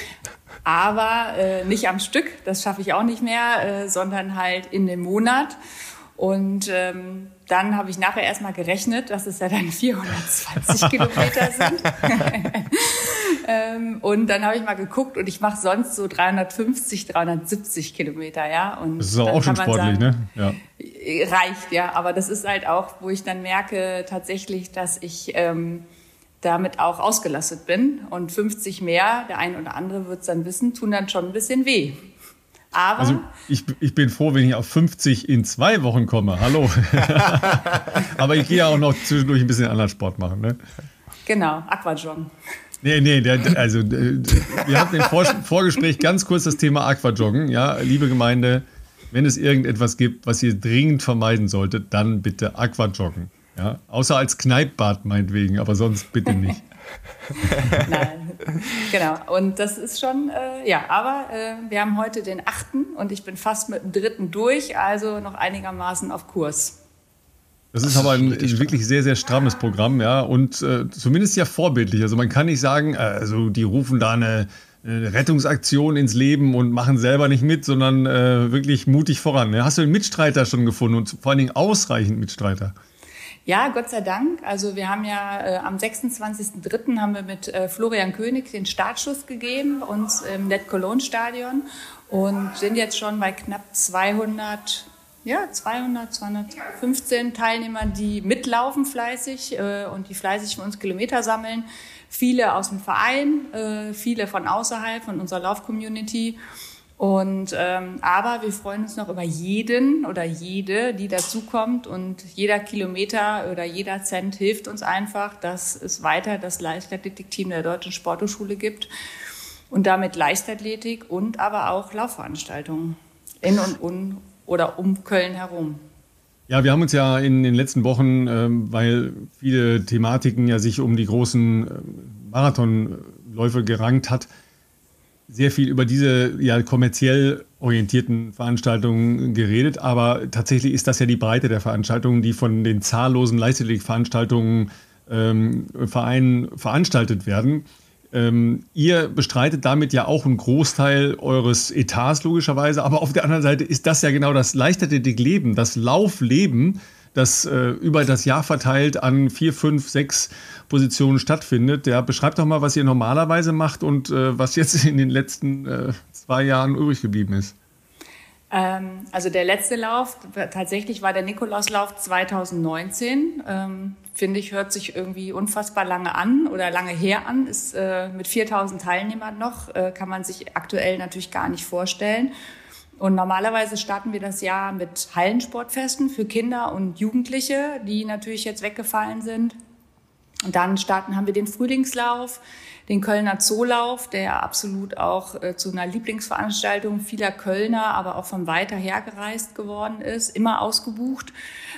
Aber äh, nicht am Stück, das schaffe ich auch nicht mehr, äh, sondern halt in dem Monat. Und ähm, dann habe ich nachher erstmal gerechnet, dass es ja dann 420 Kilometer sind. ähm, und dann habe ich mal geguckt und ich mache sonst so 350, 370 Kilometer, ja. Und das ist auch schon sportlich, sagen, ne? Ja. Reicht, ja. Aber das ist halt auch, wo ich dann merke tatsächlich, dass ich ähm, damit auch ausgelastet bin. Und 50 mehr, der ein oder andere wird es dann wissen, tun dann schon ein bisschen weh. Aber also ich, ich bin froh, wenn ich auf 50 in zwei Wochen komme. Hallo. Aber ich gehe ja auch noch zwischendurch ein bisschen anderen Sport machen. Ne? Genau, Aquajong. Nee, nee, der, also wir hatten im Vor Vorgespräch ganz kurz das Thema Aquajoggen. Ja, liebe Gemeinde, wenn es irgendetwas gibt, was ihr dringend vermeiden solltet, dann bitte Aquajoggen. Ja, außer als Kneippbad meinetwegen, aber sonst bitte nicht. Nein, genau. Und das ist schon, äh, ja, aber äh, wir haben heute den achten und ich bin fast mit dem dritten durch, also noch einigermaßen auf Kurs. Das ist aber ein, ein wirklich sehr, sehr strammes Programm, ja, und äh, zumindest ja vorbildlich. Also man kann nicht sagen, äh, also die rufen da eine, eine, Rettungsaktion ins Leben und machen selber nicht mit, sondern äh, wirklich mutig voran. Ja, hast du einen Mitstreiter schon gefunden und vor allen Dingen ausreichend Mitstreiter? Ja, Gott sei Dank. Also wir haben ja äh, am 26.03. haben wir mit äh, Florian König den Startschuss gegeben, uns im Net Cologne Stadion und sind jetzt schon bei knapp 200 ja, 200, 215 Teilnehmern, die mitlaufen fleißig äh, und die fleißig für uns Kilometer sammeln. Viele aus dem Verein, äh, viele von außerhalb, von unserer Lauf-Community. Und ähm, aber wir freuen uns noch über jeden oder jede, die dazukommt und jeder Kilometer oder jeder Cent hilft uns einfach, dass es weiter das Leichtathletikteam der Deutschen Sporthochschule gibt und damit Leichtathletik und aber auch Laufveranstaltungen in und um oder um Köln herum. Ja, wir haben uns ja in den letzten Wochen, ähm, weil viele Thematiken ja sich um die großen ähm, Marathonläufe gerankt hat, sehr viel über diese ja kommerziell orientierten Veranstaltungen geredet, aber tatsächlich ist das ja die Breite der Veranstaltungen, die von den zahllosen Leichtathletikveranstaltungen ähm, Vereinen veranstaltet werden. Ähm, ihr bestreitet damit ja auch einen Großteil eures Etats logischerweise, aber auf der anderen Seite ist das ja genau das Leichtathletikleben, das Laufleben, das äh, über das Jahr verteilt an vier, fünf, sechs Positionen stattfindet. Ja, beschreibt doch mal, was ihr normalerweise macht und äh, was jetzt in den letzten äh, zwei Jahren übrig geblieben ist. Ähm, also der letzte Lauf tatsächlich war der Nikolauslauf 2019. Ähm, Finde ich, hört sich irgendwie unfassbar lange an oder lange her an. Ist äh, mit 4000 Teilnehmern noch, äh, kann man sich aktuell natürlich gar nicht vorstellen. Und normalerweise starten wir das Jahr mit Hallensportfesten für Kinder und Jugendliche, die natürlich jetzt weggefallen sind. Und dann starten, haben wir den Frühlingslauf, den Kölner Zoolauf, der absolut auch äh, zu einer Lieblingsveranstaltung vieler Kölner, aber auch von weiter her gereist geworden ist, immer ausgebucht.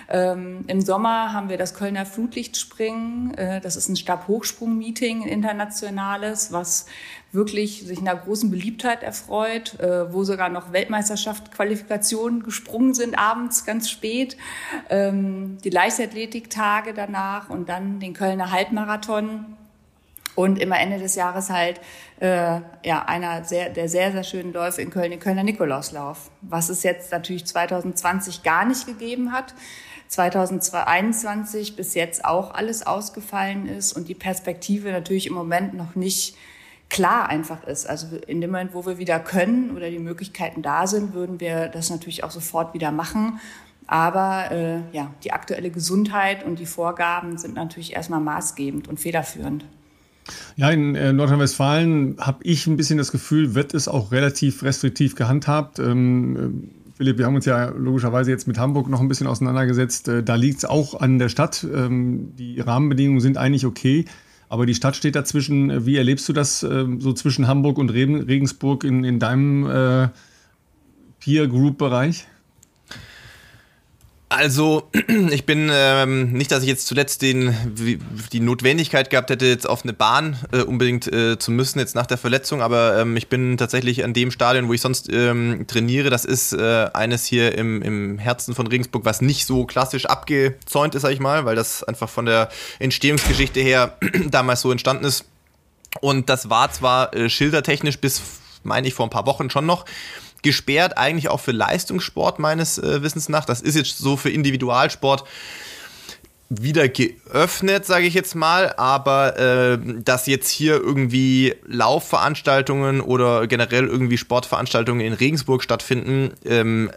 Ähm, Im Sommer haben wir das Kölner Flutlichtspringen. Äh, das ist ein Stabhochsprung-Meeting, ein internationales, was wirklich sich einer großen Beliebtheit erfreut, äh, wo sogar noch Weltmeisterschaftsqualifikationen gesprungen sind abends ganz spät, ähm, die Leichtathletiktage danach und dann den Kölner Halbmarathon und immer Ende des Jahres halt äh, ja einer sehr, der sehr, sehr schönen Läufe in Köln, den Kölner Nikolauslauf, was es jetzt natürlich 2020 gar nicht gegeben hat. 2021 bis jetzt auch alles ausgefallen ist und die Perspektive natürlich im Moment noch nicht klar einfach ist. Also in dem Moment, wo wir wieder können oder die Möglichkeiten da sind, würden wir das natürlich auch sofort wieder machen. Aber äh, ja, die aktuelle Gesundheit und die Vorgaben sind natürlich erstmal maßgebend und federführend. Ja, in äh, Nordrhein-Westfalen habe ich ein bisschen das Gefühl, wird es auch relativ restriktiv gehandhabt. Ähm, äh, Philipp, wir haben uns ja logischerweise jetzt mit Hamburg noch ein bisschen auseinandergesetzt. Äh, da liegt es auch an der Stadt. Ähm, die Rahmenbedingungen sind eigentlich okay. Aber die Stadt steht dazwischen. Wie erlebst du das äh, so zwischen Hamburg und Regensburg in, in deinem äh, Peer-Group-Bereich? Also, ich bin ähm, nicht, dass ich jetzt zuletzt den, die Notwendigkeit gehabt hätte, jetzt auf eine Bahn äh, unbedingt äh, zu müssen, jetzt nach der Verletzung, aber ähm, ich bin tatsächlich an dem Stadion, wo ich sonst ähm, trainiere. Das ist äh, eines hier im, im Herzen von Regensburg, was nicht so klassisch abgezäunt ist, sag ich mal, weil das einfach von der Entstehungsgeschichte her damals so entstanden ist. Und das war zwar äh, schildertechnisch bis, meine ich, vor ein paar Wochen schon noch gesperrt, eigentlich auch für Leistungssport meines äh, Wissens nach. Das ist jetzt so für Individualsport wieder geöffnet, sage ich jetzt mal, aber äh, dass jetzt hier irgendwie Laufveranstaltungen oder generell irgendwie Sportveranstaltungen in Regensburg stattfinden, ähm,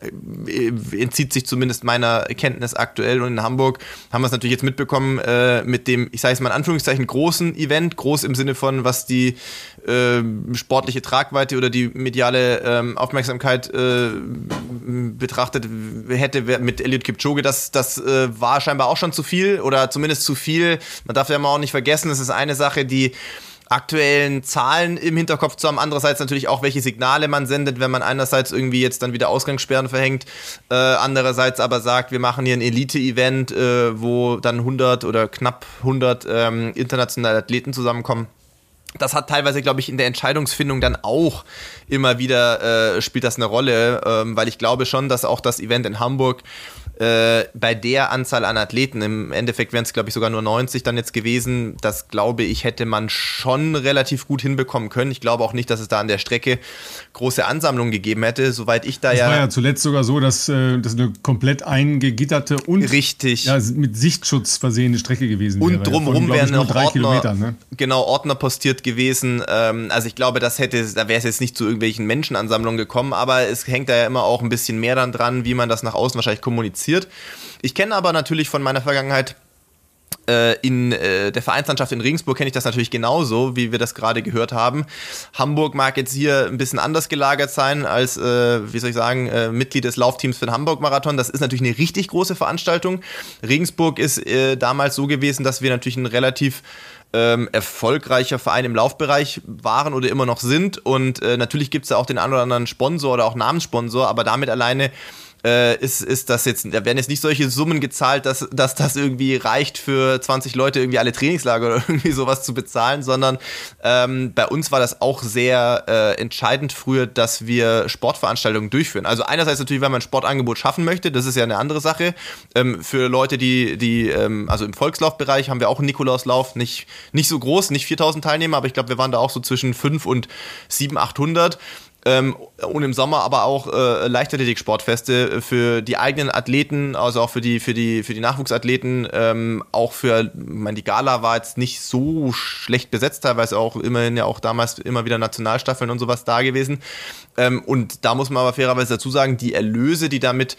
äh, entzieht sich zumindest meiner Kenntnis aktuell. Und in Hamburg haben wir es natürlich jetzt mitbekommen äh, mit dem, ich sage es mal in Anführungszeichen, großen Event, groß im Sinne von, was die äh, sportliche Tragweite oder die mediale ähm, Aufmerksamkeit äh, betrachtet hätte mit Elliot Kipchoge, das, das äh, war scheinbar auch schon zu viel oder zumindest zu viel. Man darf ja immer auch nicht vergessen, es ist eine Sache, die aktuellen Zahlen im Hinterkopf zu haben. Andererseits natürlich auch, welche Signale man sendet, wenn man einerseits irgendwie jetzt dann wieder Ausgangssperren verhängt, äh, andererseits aber sagt, wir machen hier ein Elite-Event, äh, wo dann 100 oder knapp 100 ähm, internationale Athleten zusammenkommen. Das hat teilweise, glaube ich, in der Entscheidungsfindung dann auch immer wieder äh, spielt das eine Rolle, ähm, weil ich glaube schon, dass auch das Event in Hamburg äh, bei der Anzahl an Athleten, im Endeffekt wären es, glaube ich, sogar nur 90 dann jetzt gewesen, das glaube ich, hätte man schon relativ gut hinbekommen können. Ich glaube auch nicht, dass es da an der Strecke große Ansammlungen gegeben hätte, soweit ich da das ja. Es war ja zuletzt sogar so, dass äh, das eine komplett eingegitterte und richtig. Ja, mit Sichtschutz versehene Strecke gewesen wäre. Und drumherum ja, wären noch Ordner, ne? genau, Ordner postiert gewesen. Ähm, also ich glaube, das hätte, da wäre es jetzt nicht zu irgendwelchen Menschenansammlungen gekommen, aber es hängt da ja immer auch ein bisschen mehr dann dran, wie man das nach außen wahrscheinlich kommuniziert passiert. Ich kenne aber natürlich von meiner Vergangenheit äh, in äh, der Vereinslandschaft in Regensburg kenne ich das natürlich genauso, wie wir das gerade gehört haben. Hamburg mag jetzt hier ein bisschen anders gelagert sein als, äh, wie soll ich sagen, Mitglied des Laufteams für den Hamburg-Marathon. Das ist natürlich eine richtig große Veranstaltung. Regensburg ist damals so gewesen, dass wir natürlich ein relativ ähm, erfolgreicher Verein im Laufbereich waren oder immer noch sind. Und äh, natürlich gibt es da auch den einen oder anderen Sponsor oder auch Namenssponsor, aber damit alleine äh, ist, ist das jetzt, da werden jetzt nicht solche Summen gezahlt, dass, dass das irgendwie reicht für 20 Leute irgendwie alle Trainingslager oder irgendwie sowas zu bezahlen, sondern ähm, bei uns war das auch sehr äh, entscheidend früher, dass wir Sportveranstaltungen durchführen. Also einerseits natürlich, wenn man ein Sportangebot schaffen möchte, das ist ja eine andere Sache. Ähm, für Leute, die, die ähm, also im Volkslaufbereich haben wir auch einen Nikolauslauf, nicht, nicht so groß, nicht 4000 Teilnehmer, aber ich glaube, wir waren da auch so zwischen 5 und 700, 800. Ähm, und im Sommer aber auch äh, Leichtathletik-Sportfeste für die eigenen Athleten, also auch für die, für die, für die Nachwuchsathleten, ähm, auch für, ich meine, die Gala war jetzt nicht so schlecht besetzt, teilweise auch immerhin ja auch damals immer wieder Nationalstaffeln und sowas da gewesen. Ähm, und da muss man aber fairerweise dazu sagen, die Erlöse, die damit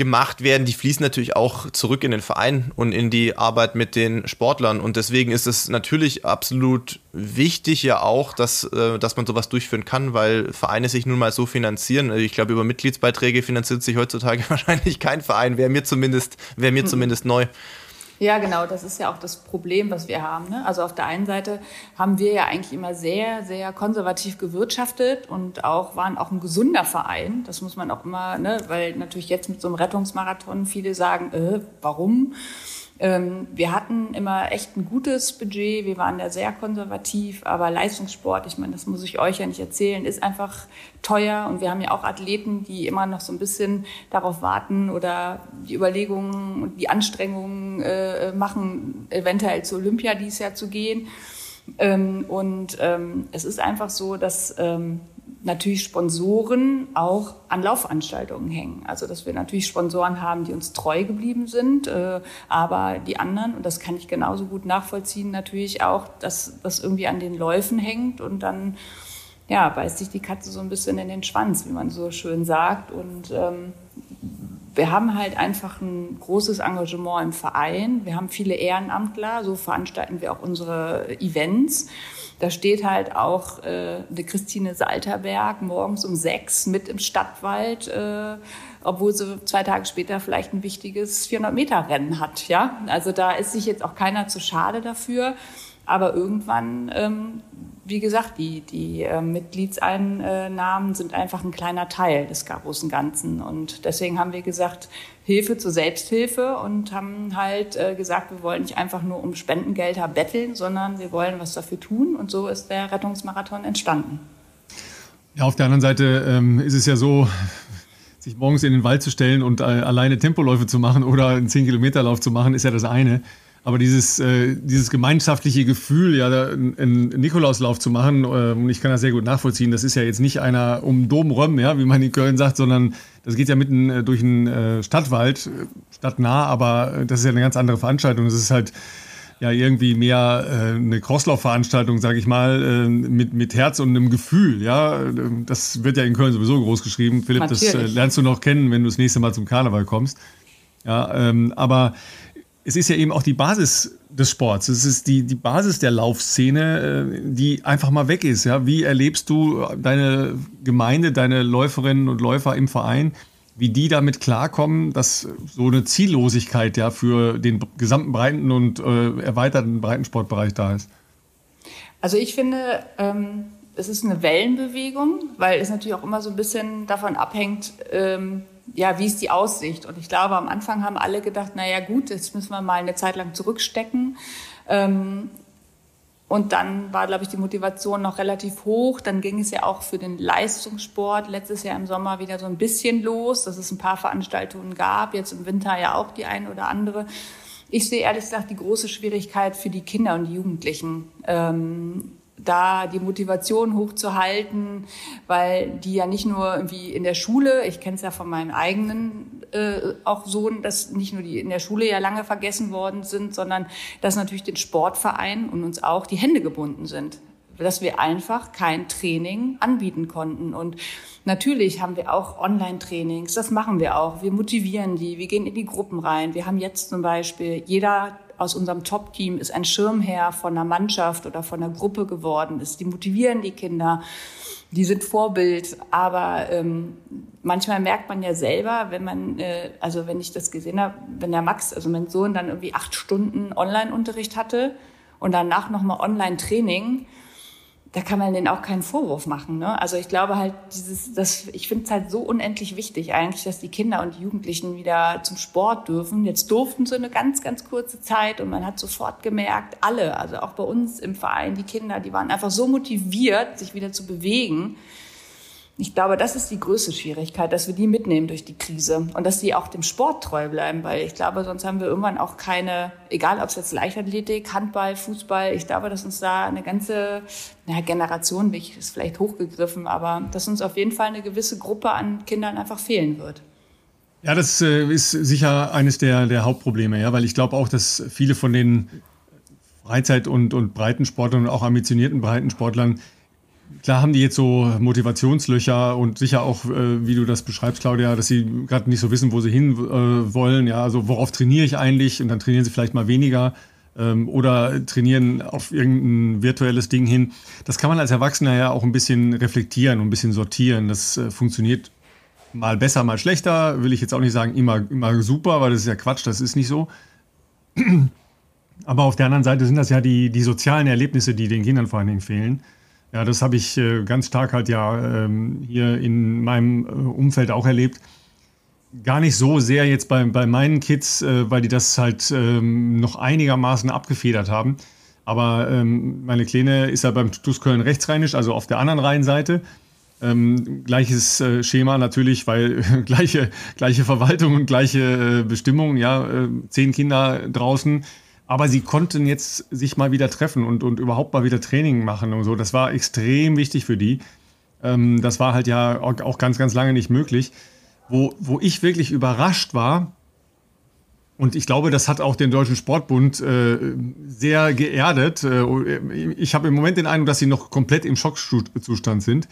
gemacht werden, die fließen natürlich auch zurück in den Verein und in die Arbeit mit den Sportlern. Und deswegen ist es natürlich absolut wichtig ja auch, dass, äh, dass man sowas durchführen kann, weil Vereine sich nun mal so finanzieren. Also ich glaube, über Mitgliedsbeiträge finanziert sich heutzutage wahrscheinlich kein Verein. Wäre mir zumindest, wäre mir mhm. zumindest neu. Ja, genau, das ist ja auch das Problem, was wir haben. Ne? Also auf der einen Seite haben wir ja eigentlich immer sehr, sehr konservativ gewirtschaftet und auch waren auch ein gesunder Verein. Das muss man auch immer, ne? weil natürlich jetzt mit so einem Rettungsmarathon viele sagen, äh, warum? Ähm, wir hatten immer echt ein gutes Budget, wir waren da sehr konservativ, aber Leistungssport, ich meine, das muss ich euch ja nicht erzählen, ist einfach teuer und wir haben ja auch Athleten, die immer noch so ein bisschen darauf warten oder die Überlegungen und die Anstrengungen äh, machen, eventuell zu Olympia dieses Jahr zu gehen. Ähm, und ähm, es ist einfach so, dass ähm, natürlich Sponsoren auch an Laufveranstaltungen hängen. Also dass wir natürlich Sponsoren haben, die uns treu geblieben sind, äh, aber die anderen, und das kann ich genauso gut nachvollziehen, natürlich auch, dass das irgendwie an den Läufen hängt und dann ja, beißt sich die Katze so ein bisschen in den Schwanz, wie man so schön sagt. Und ähm, wir haben halt einfach ein großes Engagement im Verein. Wir haben viele Ehrenamtler, so veranstalten wir auch unsere Events. Da steht halt auch äh, eine Christine Salterberg morgens um sechs mit im Stadtwald, äh, obwohl sie zwei Tage später vielleicht ein wichtiges 400-Meter-Rennen hat. Ja, also da ist sich jetzt auch keiner zu schade dafür. Aber irgendwann ähm, wie gesagt, die, die äh, Mitgliedseinnahmen sind einfach ein kleiner Teil des großen Ganzen. Und deswegen haben wir gesagt, Hilfe zur Selbsthilfe und haben halt äh, gesagt, wir wollen nicht einfach nur um Spendengelder betteln, sondern wir wollen was dafür tun. Und so ist der Rettungsmarathon entstanden. Ja, auf der anderen Seite ähm, ist es ja so, sich morgens in den Wald zu stellen und äh, alleine Tempoläufe zu machen oder einen 10-Kilometer-Lauf zu machen, ist ja das eine. Aber dieses, äh, dieses gemeinschaftliche Gefühl, ja, einen Nikolauslauf zu machen, äh, und ich kann das sehr gut nachvollziehen, das ist ja jetzt nicht einer um Dom Römm, ja, wie man in Köln sagt, sondern das geht ja mitten äh, durch einen äh, Stadtwald, äh, stadtnah, aber das ist ja eine ganz andere Veranstaltung. Das ist halt ja irgendwie mehr äh, eine Crosslaufveranstaltung, sage ich mal, äh, mit, mit Herz und einem Gefühl. Ja, das wird ja in Köln sowieso groß geschrieben. Philipp, Natürlich. das äh, lernst du noch kennen, wenn du das nächste Mal zum Karneval kommst. Ja, ähm, aber es ist ja eben auch die Basis des Sports. Es ist die, die Basis der Laufszene, äh, die einfach mal weg ist. Ja? Wie erlebst du deine Gemeinde, deine Läuferinnen und Läufer im Verein, wie die damit klarkommen, dass so eine Ziellosigkeit ja für den gesamten breiten und äh, erweiterten Breitensportbereich da ist? Also ich finde, ähm, es ist eine Wellenbewegung, weil es natürlich auch immer so ein bisschen davon abhängt, ähm, ja, wie ist die Aussicht? Und ich glaube, am Anfang haben alle gedacht, na ja, gut, jetzt müssen wir mal eine Zeit lang zurückstecken. Ähm, und dann war, glaube ich, die Motivation noch relativ hoch. Dann ging es ja auch für den Leistungssport letztes Jahr im Sommer wieder so ein bisschen los, dass es ein paar Veranstaltungen gab. Jetzt im Winter ja auch die eine oder andere. Ich sehe ehrlich gesagt die große Schwierigkeit für die Kinder und die Jugendlichen. Ähm, da die Motivation hochzuhalten, weil die ja nicht nur irgendwie in der Schule, ich kenne es ja von meinem eigenen äh, auch Sohn, dass nicht nur die in der Schule ja lange vergessen worden sind, sondern dass natürlich den Sportverein und uns auch die Hände gebunden sind dass wir einfach kein Training anbieten konnten. Und natürlich haben wir auch Online-Trainings, das machen wir auch. Wir motivieren die, wir gehen in die Gruppen rein. Wir haben jetzt zum Beispiel, jeder aus unserem Top-Team ist ein Schirmherr von einer Mannschaft oder von einer Gruppe geworden ist. Die motivieren die Kinder, die sind Vorbild. Aber ähm, manchmal merkt man ja selber, wenn man, äh, also wenn ich das gesehen habe, wenn der Max, also mein Sohn, dann irgendwie acht Stunden Online-Unterricht hatte und danach nochmal Online-Training, da kann man denen auch keinen Vorwurf machen. Ne? Also ich glaube halt, dieses, das, ich finde es halt so unendlich wichtig eigentlich, dass die Kinder und die Jugendlichen wieder zum Sport dürfen. Jetzt durften sie eine ganz, ganz kurze Zeit und man hat sofort gemerkt, alle, also auch bei uns im Verein, die Kinder, die waren einfach so motiviert, sich wieder zu bewegen. Ich glaube, das ist die größte Schwierigkeit, dass wir die mitnehmen durch die Krise und dass sie auch dem Sport treu bleiben, weil ich glaube, sonst haben wir irgendwann auch keine, egal ob es jetzt Leichtathletik, Handball, Fußball, ich glaube, dass uns da eine ganze na, Generation, ist vielleicht hochgegriffen, aber dass uns auf jeden Fall eine gewisse Gruppe an Kindern einfach fehlen wird. Ja, das äh, ist sicher eines der, der Hauptprobleme, ja, weil ich glaube auch, dass viele von den Freizeit- und, und Breitensportlern und auch ambitionierten Breitensportlern Klar haben die jetzt so Motivationslöcher und sicher auch, äh, wie du das beschreibst, Claudia, dass sie gerade nicht so wissen, wo sie hin äh, wollen. Ja, also worauf trainiere ich eigentlich? Und dann trainieren sie vielleicht mal weniger ähm, oder trainieren auf irgendein virtuelles Ding hin. Das kann man als Erwachsener ja auch ein bisschen reflektieren und ein bisschen sortieren. Das äh, funktioniert mal besser, mal schlechter. Will ich jetzt auch nicht sagen, immer, immer super, weil das ist ja Quatsch, das ist nicht so. Aber auf der anderen Seite sind das ja die, die sozialen Erlebnisse, die den Kindern vor allen Dingen fehlen. Ja, das habe ich äh, ganz stark halt ja ähm, hier in meinem äh, Umfeld auch erlebt. Gar nicht so sehr jetzt bei, bei meinen Kids, äh, weil die das halt ähm, noch einigermaßen abgefedert haben. Aber ähm, meine Kleine ist ja beim TuS Köln rechtsrheinisch, also auf der anderen Rheinseite. Ähm, gleiches äh, Schema natürlich, weil gleiche, gleiche Verwaltung und gleiche äh, Bestimmungen, ja, äh, zehn Kinder draußen aber sie konnten jetzt sich mal wieder treffen und, und überhaupt mal wieder Training machen und so. Das war extrem wichtig für die. Ähm, das war halt ja auch ganz, ganz lange nicht möglich. Wo, wo ich wirklich überrascht war, und ich glaube, das hat auch den Deutschen Sportbund äh, sehr geerdet. Äh, ich habe im Moment den Eindruck, dass sie noch komplett im Schockzustand sind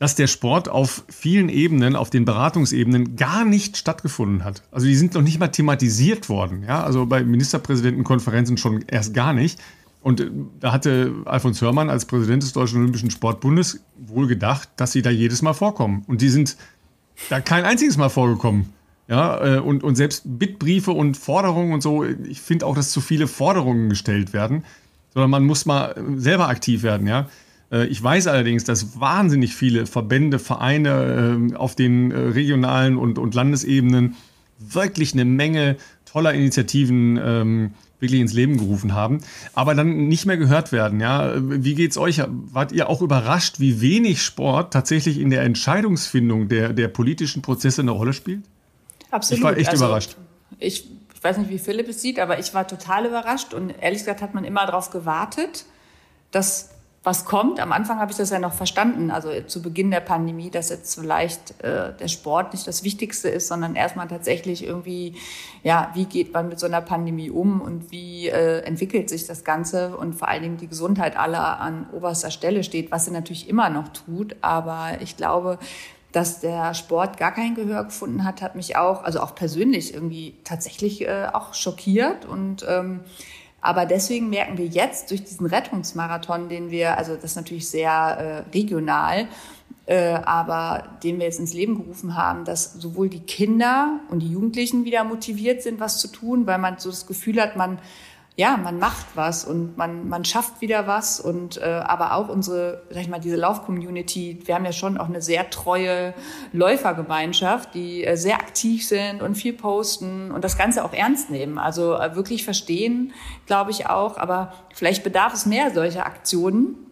dass der Sport auf vielen Ebenen, auf den Beratungsebenen gar nicht stattgefunden hat. Also die sind noch nicht mal thematisiert worden. Ja? Also bei Ministerpräsidentenkonferenzen schon erst gar nicht. Und äh, da hatte Alfons Hörmann als Präsident des Deutschen Olympischen Sportbundes wohl gedacht, dass sie da jedes Mal vorkommen. Und die sind da kein einziges Mal vorgekommen. Ja, äh, und, und selbst Bittbriefe und Forderungen und so, ich finde auch, dass zu viele Forderungen gestellt werden, sondern man muss mal selber aktiv werden, ja. Äh, ich weiß allerdings, dass wahnsinnig viele Verbände, Vereine ähm, auf den äh, regionalen und, und Landesebenen wirklich eine Menge toller Initiativen ähm, wirklich ins Leben gerufen haben, aber dann nicht mehr gehört werden. Ja, wie geht's euch? Wart ihr auch überrascht, wie wenig Sport tatsächlich in der Entscheidungsfindung der, der politischen Prozesse eine Rolle spielt? Absolut. Ich war echt also, überrascht. Ich, ich weiß nicht, wie Philipp es sieht, aber ich war total überrascht und ehrlich gesagt hat man immer darauf gewartet, dass was kommt. Am Anfang habe ich das ja noch verstanden, also zu Beginn der Pandemie, dass jetzt vielleicht äh, der Sport nicht das Wichtigste ist, sondern erstmal tatsächlich irgendwie, ja, wie geht man mit so einer Pandemie um und wie äh, entwickelt sich das Ganze und vor allen Dingen die Gesundheit aller an oberster Stelle steht, was sie natürlich immer noch tut. Aber ich glaube, dass der Sport gar kein Gehör gefunden hat, hat mich auch, also auch persönlich irgendwie tatsächlich äh, auch schockiert und ähm, aber deswegen merken wir jetzt durch diesen Rettungsmarathon, den wir, also das ist natürlich sehr äh, regional, äh, aber den wir jetzt ins Leben gerufen haben, dass sowohl die Kinder und die Jugendlichen wieder motiviert sind, was zu tun, weil man so das Gefühl hat, man ja, man macht was und man, man schafft wieder was und äh, aber auch unsere, sag ich mal, diese Lauf-Community, wir haben ja schon auch eine sehr treue Läufergemeinschaft, die äh, sehr aktiv sind und viel posten und das Ganze auch ernst nehmen. Also äh, wirklich verstehen, glaube ich auch, aber vielleicht bedarf es mehr solcher Aktionen,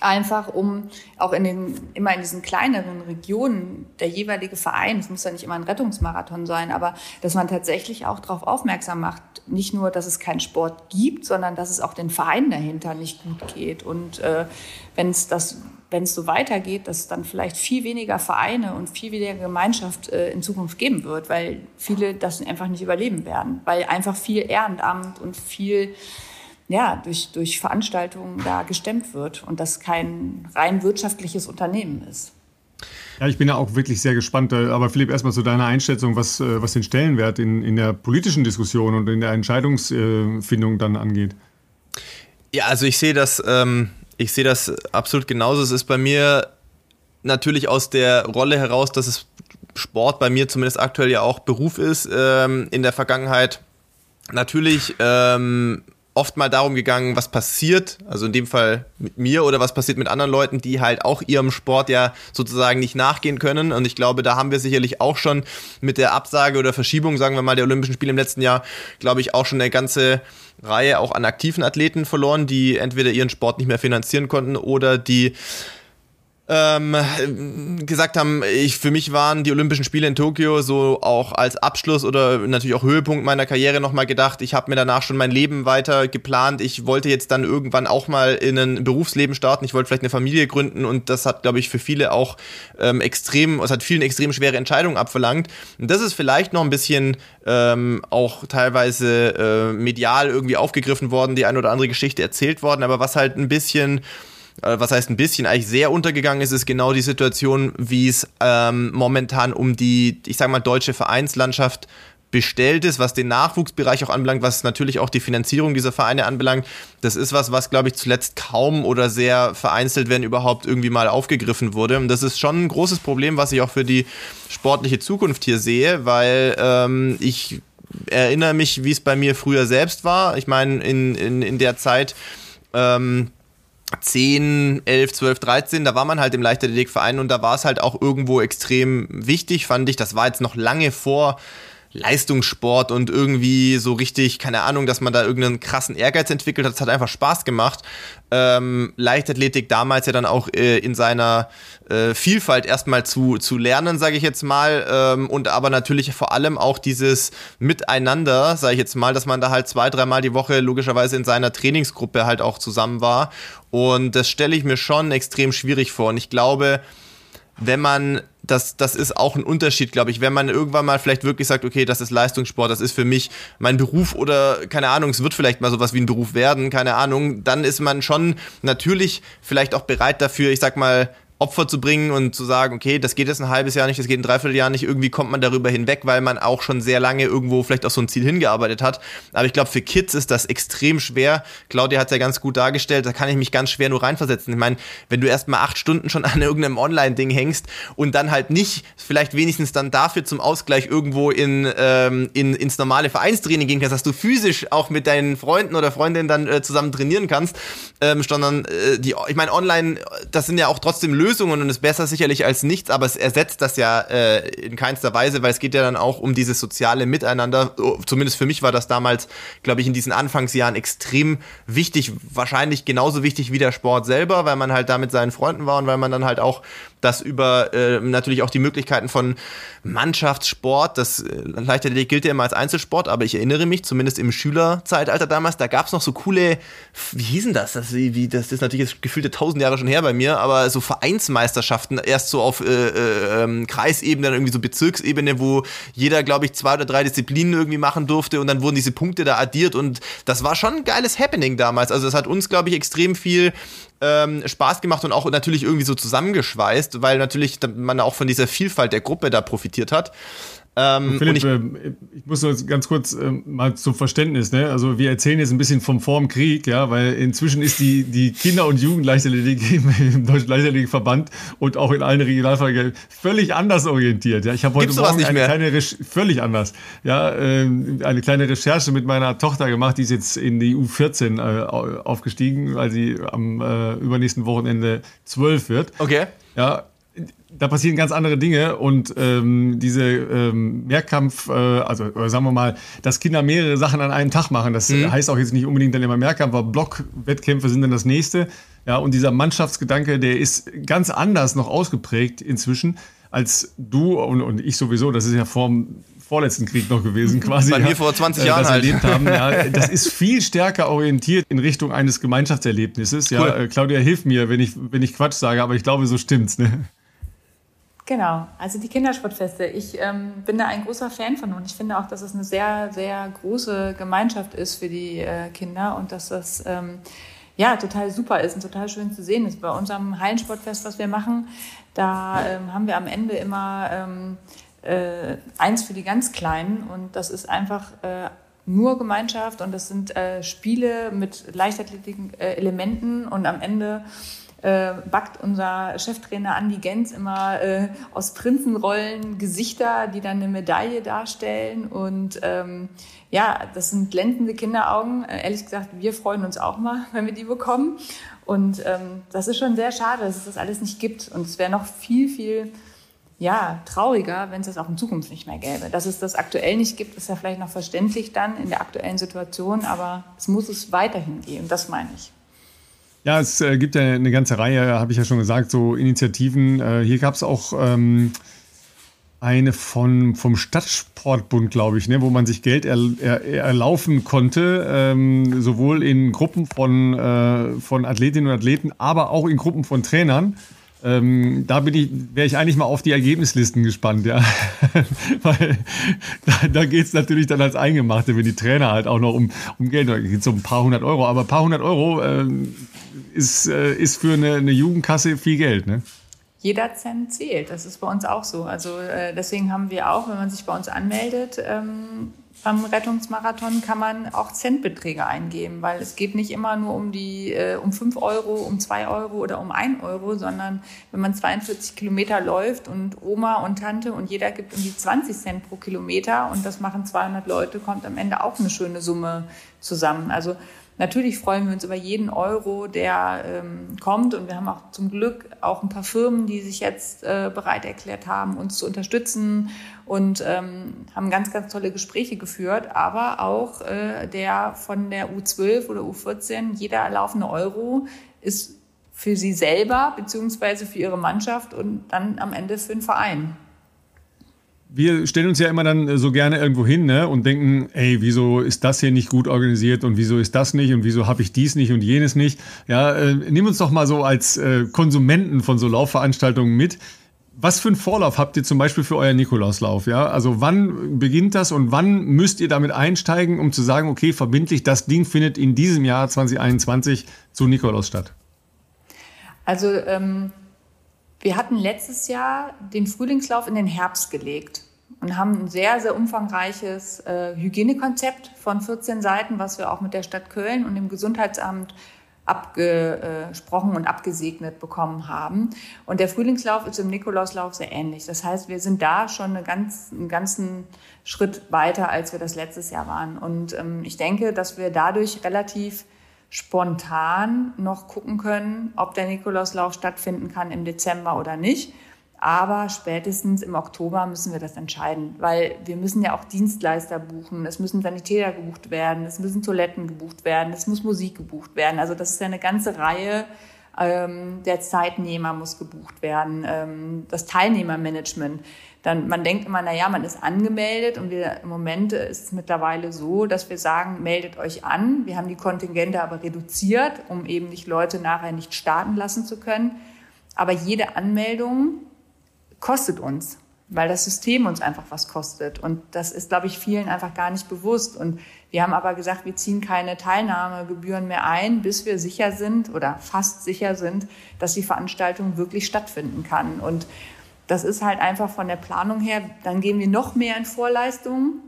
einfach um auch in den, immer in diesen kleineren Regionen der jeweilige Verein, es muss ja nicht immer ein Rettungsmarathon sein, aber dass man tatsächlich auch darauf aufmerksam macht, nicht nur, dass es keinen Sport gibt, sondern dass es auch den Vereinen dahinter nicht gut geht. Und äh, wenn es das wenn es so weitergeht, dass es dann vielleicht viel weniger Vereine und viel weniger Gemeinschaft äh, in Zukunft geben wird, weil viele das einfach nicht überleben werden, weil einfach viel Ehrenamt und viel ja, durch, durch Veranstaltungen da gestemmt wird und das kein rein wirtschaftliches Unternehmen ist. Ja, ich bin ja auch wirklich sehr gespannt. Äh, aber Philipp, erstmal zu deiner Einschätzung, was, äh, was den Stellenwert in, in der politischen Diskussion und in der Entscheidungsfindung dann angeht. Ja, also ich sehe das, ähm, ich sehe das absolut genauso. Es ist bei mir natürlich aus der Rolle heraus, dass es Sport bei mir zumindest aktuell ja auch Beruf ist, ähm, in der Vergangenheit natürlich ähm, oft mal darum gegangen, was passiert, also in dem Fall mit mir oder was passiert mit anderen Leuten, die halt auch ihrem Sport ja sozusagen nicht nachgehen können. Und ich glaube, da haben wir sicherlich auch schon mit der Absage oder Verschiebung, sagen wir mal, der Olympischen Spiele im letzten Jahr, glaube ich, auch schon eine ganze Reihe auch an aktiven Athleten verloren, die entweder ihren Sport nicht mehr finanzieren konnten oder die ähm, gesagt haben, ich, für mich waren die Olympischen Spiele in Tokio so auch als Abschluss oder natürlich auch Höhepunkt meiner Karriere nochmal gedacht. Ich habe mir danach schon mein Leben weiter geplant. Ich wollte jetzt dann irgendwann auch mal in ein Berufsleben starten. Ich wollte vielleicht eine Familie gründen und das hat, glaube ich, für viele auch ähm, extrem, es hat vielen extrem schwere Entscheidungen abverlangt. Und das ist vielleicht noch ein bisschen ähm, auch teilweise äh, medial irgendwie aufgegriffen worden, die eine oder andere Geschichte erzählt worden, aber was halt ein bisschen was heißt ein bisschen, eigentlich sehr untergegangen ist, ist genau die Situation, wie es ähm, momentan um die, ich sag mal, deutsche Vereinslandschaft bestellt ist, was den Nachwuchsbereich auch anbelangt, was natürlich auch die Finanzierung dieser Vereine anbelangt. Das ist was, was, glaube ich, zuletzt kaum oder sehr vereinzelt, wenn überhaupt, irgendwie mal aufgegriffen wurde. Und das ist schon ein großes Problem, was ich auch für die sportliche Zukunft hier sehe, weil ähm, ich erinnere mich, wie es bei mir früher selbst war. Ich meine, in, in, in der Zeit, ähm, 10, 11, 12, 13, da war man halt im Leichtathletikverein und da war es halt auch irgendwo extrem wichtig, fand ich. Das war jetzt noch lange vor Leistungssport und irgendwie so richtig, keine Ahnung, dass man da irgendeinen krassen Ehrgeiz entwickelt hat. Es hat einfach Spaß gemacht. Ähm, Leichtathletik damals ja dann auch äh, in seiner äh, Vielfalt erstmal zu, zu lernen, sage ich jetzt mal. Ähm, und aber natürlich vor allem auch dieses Miteinander, sage ich jetzt mal, dass man da halt zwei, dreimal die Woche logischerweise in seiner Trainingsgruppe halt auch zusammen war. Und das stelle ich mir schon extrem schwierig vor. Und ich glaube, wenn man, das, das ist auch ein Unterschied, glaube ich, wenn man irgendwann mal vielleicht wirklich sagt, okay, das ist Leistungssport, das ist für mich mein Beruf oder keine Ahnung, es wird vielleicht mal sowas wie ein Beruf werden, keine Ahnung, dann ist man schon natürlich vielleicht auch bereit dafür, ich sag mal, Opfer zu bringen und zu sagen, okay, das geht jetzt ein halbes Jahr nicht, das geht ein Dreivierteljahr nicht, irgendwie kommt man darüber hinweg, weil man auch schon sehr lange irgendwo vielleicht auf so ein Ziel hingearbeitet hat. Aber ich glaube, für Kids ist das extrem schwer. Claudia hat es ja ganz gut dargestellt, da kann ich mich ganz schwer nur reinversetzen. Ich meine, wenn du erst mal acht Stunden schon an irgendeinem Online-Ding hängst und dann halt nicht vielleicht wenigstens dann dafür zum Ausgleich irgendwo in, ähm, in, ins normale Vereinstraining gehen kannst, dass du physisch auch mit deinen Freunden oder Freundinnen dann äh, zusammen trainieren kannst, ähm, sondern äh, die, ich meine, online, das sind ja auch trotzdem Lösungen, Lösungen und ist besser sicherlich als nichts, aber es ersetzt das ja äh, in keinster Weise, weil es geht ja dann auch um dieses soziale Miteinander. Oh, zumindest für mich war das damals, glaube ich, in diesen Anfangsjahren extrem wichtig, wahrscheinlich genauso wichtig wie der Sport selber, weil man halt da mit seinen Freunden war und weil man dann halt auch das über äh, natürlich auch die Möglichkeiten von Mannschaftssport, das äh, Leichtathletik gilt ja immer als Einzelsport, aber ich erinnere mich, zumindest im Schülerzeitalter damals, da gab es noch so coole, wie hießen das? Das, wie, das ist natürlich jetzt gefühlte tausend Jahre schon her bei mir, aber so Vereinsmeisterschaften, erst so auf äh, äh, ähm, Kreisebene, dann irgendwie so Bezirksebene, wo jeder, glaube ich, zwei oder drei Disziplinen irgendwie machen durfte und dann wurden diese Punkte da addiert und das war schon ein geiles Happening damals. Also das hat uns, glaube ich, extrem viel ähm, Spaß gemacht und auch natürlich irgendwie so zusammengeschweißt, weil natürlich man auch von dieser Vielfalt der Gruppe da profitiert hat. Ähm, Philipp, ich, äh, ich, muss uns ganz kurz äh, mal zum Verständnis, ne? Also wir erzählen jetzt ein bisschen vom vorm Krieg, ja, weil inzwischen ist die, die Kinder- und Jugendleichtathletik im, im Deutschen Leichtathletikverband und auch in allen Regionalverbänden völlig anders orientiert. Ja, ich habe heute Morgen eine kleine Re völlig anders, ja, äh, eine kleine Recherche mit meiner Tochter gemacht, die ist jetzt in die U14 äh, aufgestiegen, weil sie am äh, übernächsten Wochenende zwölf wird. Okay. Ja, da passieren ganz andere Dinge und ähm, diese ähm, Mehrkampf, äh, also sagen wir mal, dass Kinder mehrere Sachen an einem Tag machen, das mhm. heißt auch jetzt nicht unbedingt dann immer Mehrkampf, aber Blockwettkämpfe sind dann das nächste. Ja, und dieser Mannschaftsgedanke, der ist ganz anders noch ausgeprägt inzwischen als du und, und ich sowieso. Das ist ja vor dem vorletzten Krieg noch gewesen, quasi. Bei mir vor 20 Jahren das halt. erlebt haben. Ja, das ist viel stärker orientiert in Richtung eines Gemeinschaftserlebnisses. Ja, cool. Claudia, hilf mir, wenn ich, wenn ich Quatsch sage, aber ich glaube, so stimmt's. Ne? Genau, also die Kindersportfeste. Ich ähm, bin da ein großer Fan von und ich finde auch, dass es eine sehr, sehr große Gemeinschaft ist für die äh, Kinder und dass das ähm, ja, total super ist und total schön zu sehen ist. Bei unserem Hallensportfest, was wir machen, da ähm, haben wir am Ende immer ähm, äh, eins für die ganz Kleinen und das ist einfach äh, nur Gemeinschaft und das sind äh, Spiele mit Leichtathletik-Elementen und am Ende äh, backt unser Cheftrainer Andi Gens immer äh, aus Prinzenrollen Gesichter, die dann eine Medaille darstellen. Und ähm, ja, das sind glänzende Kinderaugen. Äh, ehrlich gesagt, wir freuen uns auch mal, wenn wir die bekommen. Und ähm, das ist schon sehr schade, dass es das alles nicht gibt. Und es wäre noch viel, viel ja, trauriger, wenn es das auch in Zukunft nicht mehr gäbe. Dass es das aktuell nicht gibt, ist ja vielleicht noch verständlich dann in der aktuellen Situation, aber es muss es weiterhin geben, das meine ich. Ja, es äh, gibt ja eine ganze Reihe, habe ich ja schon gesagt, so Initiativen. Äh, hier gab es auch ähm, eine von, vom Stadtsportbund, glaube ich, ne, wo man sich Geld er, er, erlaufen konnte, ähm, sowohl in Gruppen von, äh, von Athletinnen und Athleten, aber auch in Gruppen von Trainern. Ähm, da bin ich, wäre ich eigentlich mal auf die Ergebnislisten gespannt, ja. Weil da, da geht es natürlich dann als Eingemachte, wenn die Trainer halt auch noch um, um Geld, da geht es um ein paar hundert Euro, aber ein paar hundert Euro ähm, ist, äh, ist für eine, eine Jugendkasse viel Geld, ne? Jeder Cent zählt, das ist bei uns auch so. Also äh, deswegen haben wir auch, wenn man sich bei uns anmeldet, ähm, beim Rettungsmarathon kann man auch Centbeträge eingeben, weil es geht nicht immer nur um die äh, um 5 Euro, um 2 Euro oder um 1 Euro, sondern wenn man 42 Kilometer läuft und Oma und Tante und jeder gibt um die 20 Cent pro Kilometer und das machen 200 Leute, kommt am Ende auch eine schöne Summe zusammen. Also Natürlich freuen wir uns über jeden Euro, der ähm, kommt. Und wir haben auch zum Glück auch ein paar Firmen, die sich jetzt äh, bereit erklärt haben, uns zu unterstützen und ähm, haben ganz, ganz tolle Gespräche geführt. Aber auch äh, der von der U12 oder U14, jeder laufende Euro ist für sie selber beziehungsweise für ihre Mannschaft und dann am Ende für den Verein wir stellen uns ja immer dann so gerne irgendwo hin ne, und denken, ey, wieso ist das hier nicht gut organisiert und wieso ist das nicht und wieso habe ich dies nicht und jenes nicht. Ja, äh, nimm uns doch mal so als äh, Konsumenten von so Laufveranstaltungen mit. Was für einen Vorlauf habt ihr zum Beispiel für euer Nikolauslauf? Ja, also wann beginnt das und wann müsst ihr damit einsteigen, um zu sagen, okay, verbindlich, das Ding findet in diesem Jahr 2021 zu Nikolaus statt? Also ähm, wir hatten letztes Jahr den Frühlingslauf in den Herbst gelegt und haben ein sehr, sehr umfangreiches äh, Hygienekonzept von 14 Seiten, was wir auch mit der Stadt Köln und dem Gesundheitsamt abgesprochen und abgesegnet bekommen haben. Und der Frühlingslauf ist im Nikolauslauf sehr ähnlich. Das heißt, wir sind da schon eine ganz, einen ganzen Schritt weiter, als wir das letztes Jahr waren. Und ähm, ich denke, dass wir dadurch relativ spontan noch gucken können, ob der Nikolauslauf stattfinden kann im Dezember oder nicht. Aber spätestens im Oktober müssen wir das entscheiden, weil wir müssen ja auch Dienstleister buchen. Es müssen Sanitäter gebucht werden, es müssen Toiletten gebucht werden, es muss Musik gebucht werden. Also das ist ja eine ganze Reihe. Ähm, der Zeitnehmer muss gebucht werden, ähm, das Teilnehmermanagement dann man denkt immer, na ja, man ist angemeldet und wir im Moment ist es mittlerweile so, dass wir sagen, meldet euch an. Wir haben die Kontingente aber reduziert, um eben nicht Leute nachher nicht starten lassen zu können. Aber jede Anmeldung kostet uns, weil das System uns einfach was kostet. Und das ist, glaube ich, vielen einfach gar nicht bewusst. Und wir haben aber gesagt, wir ziehen keine Teilnahmegebühren mehr ein, bis wir sicher sind oder fast sicher sind, dass die Veranstaltung wirklich stattfinden kann. Und das ist halt einfach von der Planung her, dann gehen wir noch mehr in Vorleistungen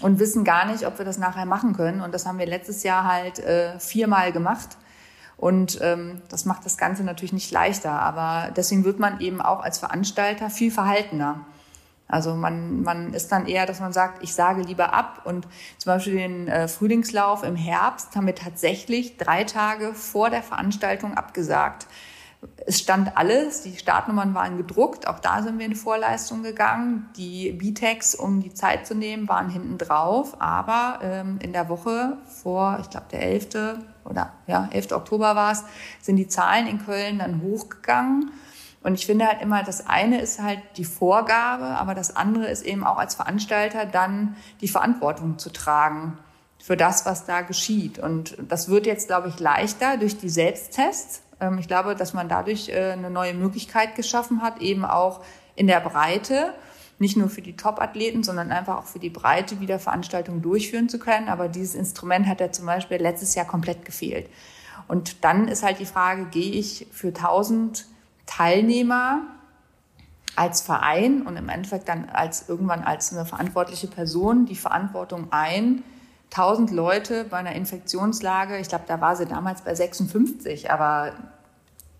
und wissen gar nicht, ob wir das nachher machen können. Und das haben wir letztes Jahr halt äh, viermal gemacht. Und ähm, das macht das Ganze natürlich nicht leichter. Aber deswegen wird man eben auch als Veranstalter viel verhaltener. Also man, man ist dann eher, dass man sagt, ich sage lieber ab. Und zum Beispiel den äh, Frühlingslauf im Herbst haben wir tatsächlich drei Tage vor der Veranstaltung abgesagt es stand alles, die Startnummern waren gedruckt, auch da sind wir in Vorleistung gegangen. Die B-Tags, um die Zeit zu nehmen, waren hinten drauf, aber ähm, in der Woche vor, ich glaube der 11. oder ja, 11. Oktober war es, sind die Zahlen in Köln dann hochgegangen. Und ich finde halt immer, das eine ist halt die Vorgabe, aber das andere ist eben auch als Veranstalter dann die Verantwortung zu tragen für das, was da geschieht. Und das wird jetzt, glaube ich, leichter durch die Selbsttests ich glaube, dass man dadurch äh, eine neue Möglichkeit geschaffen hat, eben auch in der Breite, nicht nur für die Top-Athleten, sondern einfach auch für die Breite wieder Veranstaltungen durchführen zu können. Aber dieses Instrument hat ja zum Beispiel letztes Jahr komplett gefehlt. Und dann ist halt die Frage, gehe ich für 1000 Teilnehmer als Verein und im Endeffekt dann als irgendwann als eine verantwortliche Person die Verantwortung ein, 1000 Leute bei einer Infektionslage, ich glaube, da war sie damals bei 56, aber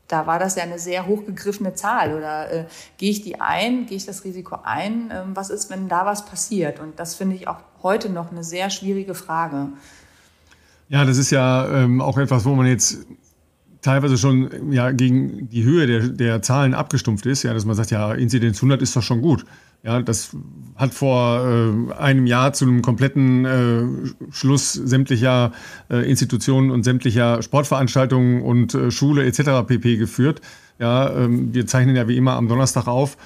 da war das ja eine sehr hochgegriffene Zahl. Oder äh, gehe ich die ein, gehe ich das Risiko ein? Ähm, was ist, wenn da was passiert? Und das finde ich auch heute noch eine sehr schwierige Frage. Ja, das ist ja ähm, auch etwas, wo man jetzt teilweise schon ja, gegen die Höhe der, der Zahlen abgestumpft ist, ja, dass man sagt, ja, Inzidenz 100 ist doch schon gut. Ja, das hat vor äh, einem Jahr zu einem kompletten äh, Schluss sämtlicher äh, Institutionen und sämtlicher Sportveranstaltungen und äh, Schule etc. pp. geführt. Ja, ähm, wir zeichnen ja wie immer am Donnerstag auf.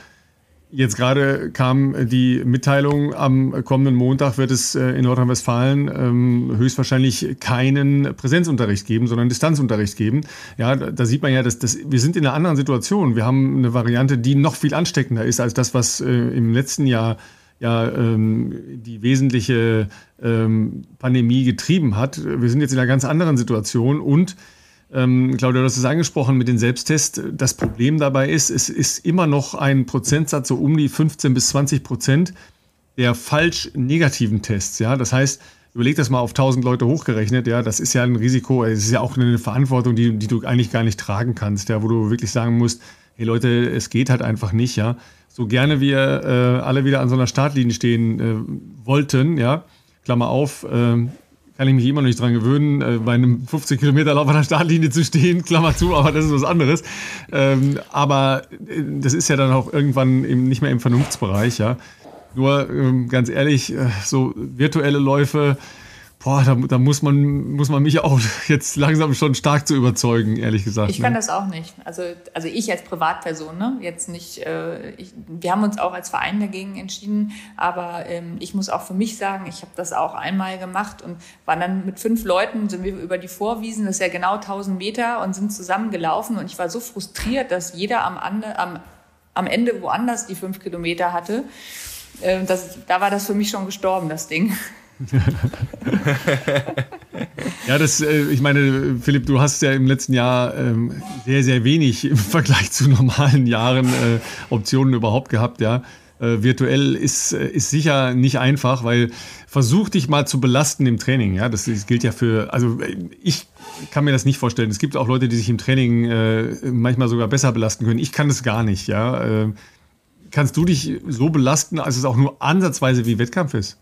Jetzt gerade kam die Mitteilung, am kommenden Montag wird es äh, in Nordrhein-Westfalen ähm, höchstwahrscheinlich keinen Präsenzunterricht geben, sondern Distanzunterricht geben. Ja, da sieht man ja, dass, dass wir sind in einer anderen Situation. Wir haben eine Variante, die noch viel ansteckender ist als das, was äh, im letzten Jahr ja ähm, die wesentliche ähm, Pandemie getrieben hat. Wir sind jetzt in einer ganz anderen Situation und ähm, Claudia, du hast es angesprochen mit den Selbsttests. Das Problem dabei ist, es ist immer noch ein Prozentsatz, so um die 15 bis 20 Prozent der falsch negativen Tests. Ja, das heißt, überleg das mal auf 1000 Leute hochgerechnet. Ja, das ist ja ein Risiko, es ist ja auch eine Verantwortung, die, die du eigentlich gar nicht tragen kannst. Ja, wo du wirklich sagen musst, hey Leute, es geht halt einfach nicht. Ja, so gerne wir äh, alle wieder an so einer Startlinie stehen äh, wollten. Ja, Klammer auf, äh, kann ich mich immer noch nicht dran gewöhnen, äh, bei einem 15 Kilometer Lauf an der Startlinie zu stehen, Klammer zu, aber das ist was anderes. Ähm, aber äh, das ist ja dann auch irgendwann eben nicht mehr im Vernunftsbereich, ja. Nur ähm, ganz ehrlich, äh, so virtuelle Läufe, Boah, da, da, muss, man, muss man mich auch jetzt langsam schon stark zu überzeugen, ehrlich gesagt. Ich kann ne? das auch nicht. Also, also ich als Privatperson, ne? jetzt nicht, äh, ich, wir haben uns auch als Verein dagegen entschieden, aber ähm, ich muss auch für mich sagen, ich habe das auch einmal gemacht und waren dann mit fünf Leuten, sind wir über die Vorwiesen, das ist ja genau 1000 Meter und sind zusammen gelaufen und ich war so frustriert, dass jeder am, Ande, am, am Ende woanders die fünf Kilometer hatte. Äh, das, da war das für mich schon gestorben, das Ding. ja, das, äh, ich meine, Philipp, du hast ja im letzten Jahr ähm, sehr, sehr wenig im Vergleich zu normalen Jahren äh, Optionen überhaupt gehabt, ja. Äh, virtuell ist, ist sicher nicht einfach, weil versuch dich mal zu belasten im Training, ja. Das, gilt ja für, also ich kann mir das nicht vorstellen. Es gibt auch Leute, die sich im Training manchmal sogar besser belasten können. Ich kann das gar nicht, ja. Äh, kannst du dich so belasten, als es auch nur ansatzweise wie Wettkampf ist?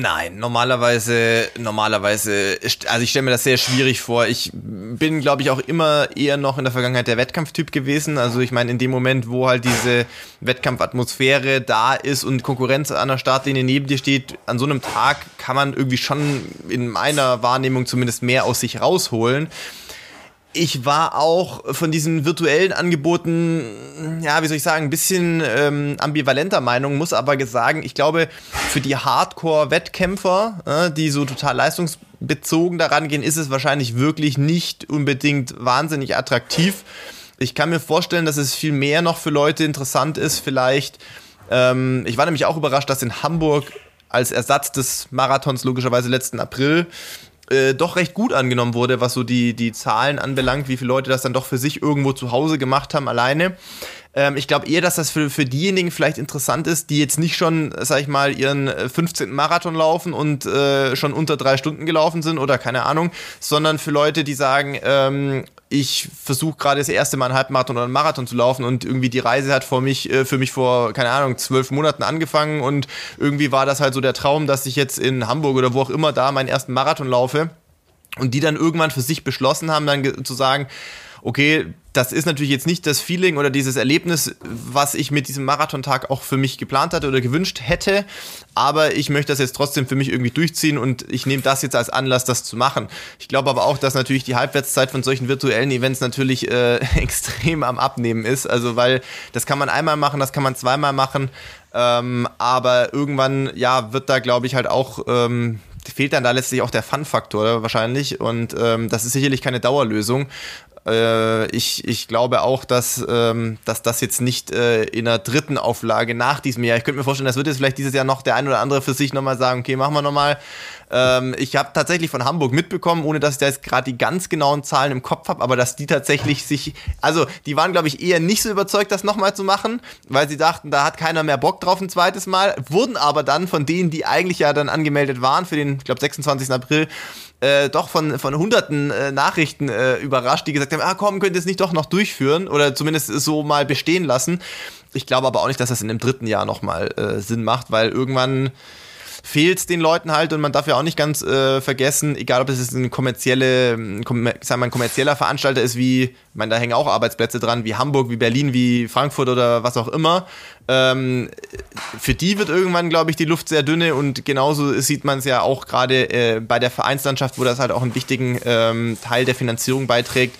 Nein, normalerweise, normalerweise, also ich stelle mir das sehr schwierig vor. Ich bin, glaube ich, auch immer eher noch in der Vergangenheit der Wettkampftyp gewesen. Also ich meine, in dem Moment, wo halt diese Wettkampfatmosphäre da ist und Konkurrenz an der Startlinie neben dir steht, an so einem Tag kann man irgendwie schon in meiner Wahrnehmung zumindest mehr aus sich rausholen ich war auch von diesen virtuellen Angeboten, ja, wie soll ich sagen, ein bisschen ähm, ambivalenter Meinung, muss aber sagen, ich glaube, für die Hardcore-Wettkämpfer, äh, die so total leistungsbezogen daran gehen, ist es wahrscheinlich wirklich nicht unbedingt wahnsinnig attraktiv. Ich kann mir vorstellen, dass es viel mehr noch für Leute interessant ist, vielleicht. Ähm, ich war nämlich auch überrascht, dass in Hamburg als Ersatz des Marathons logischerweise letzten April äh, doch recht gut angenommen wurde, was so die, die Zahlen anbelangt, wie viele Leute das dann doch für sich irgendwo zu Hause gemacht haben, alleine. Ähm, ich glaube eher, dass das für, für diejenigen vielleicht interessant ist, die jetzt nicht schon, sag ich mal, ihren 15. Äh, Marathon laufen und äh, schon unter drei Stunden gelaufen sind oder keine Ahnung, sondern für Leute, die sagen, ähm, ich versuche gerade das erste Mal einen Halbmarathon oder einen Marathon zu laufen und irgendwie die Reise hat vor mich, äh, für mich vor, keine Ahnung, zwölf Monaten angefangen und irgendwie war das halt so der Traum, dass ich jetzt in Hamburg oder wo auch immer da meinen ersten Marathon laufe und die dann irgendwann für sich beschlossen haben, dann zu sagen, okay, das ist natürlich jetzt nicht das Feeling oder dieses Erlebnis, was ich mit diesem Marathontag auch für mich geplant hatte oder gewünscht hätte, aber ich möchte das jetzt trotzdem für mich irgendwie durchziehen und ich nehme das jetzt als Anlass, das zu machen. Ich glaube aber auch, dass natürlich die Halbwertszeit von solchen virtuellen Events natürlich äh, extrem am Abnehmen ist, also weil das kann man einmal machen, das kann man zweimal machen, ähm, aber irgendwann, ja, wird da glaube ich halt auch ähm, fehlt dann da letztlich auch der Fun-Faktor wahrscheinlich und ähm, das ist sicherlich keine Dauerlösung. Äh, ich, ich glaube auch, dass, ähm, dass das jetzt nicht äh, in der dritten Auflage nach diesem Jahr, ich könnte mir vorstellen, das wird jetzt vielleicht dieses Jahr noch der ein oder andere für sich nochmal sagen, okay, machen wir nochmal. Ähm, ich habe tatsächlich von Hamburg mitbekommen, ohne dass ich da jetzt gerade die ganz genauen Zahlen im Kopf habe, aber dass die tatsächlich sich, also die waren, glaube ich, eher nicht so überzeugt, das nochmal zu machen, weil sie dachten, da hat keiner mehr Bock drauf ein zweites Mal, wurden aber dann von denen, die eigentlich ja dann angemeldet waren für den, ich glaube, 26. April, äh, doch von, von hunderten äh, Nachrichten äh, überrascht, die gesagt haben, ah komm, könnt ihr es nicht doch noch durchführen oder zumindest so mal bestehen lassen. Ich glaube aber auch nicht, dass das in dem dritten Jahr nochmal äh, Sinn macht, weil irgendwann fehlt es den Leuten halt und man darf ja auch nicht ganz äh, vergessen, egal ob es ein kommerzielle, kom sagen ein kommerzieller Veranstalter ist, wie, ich meine, da hängen auch Arbeitsplätze dran, wie Hamburg, wie Berlin, wie Frankfurt oder was auch immer. Ähm, für die wird irgendwann, glaube ich, die Luft sehr dünne und genauso sieht man es ja auch gerade äh, bei der Vereinslandschaft, wo das halt auch einen wichtigen ähm, Teil der Finanzierung beiträgt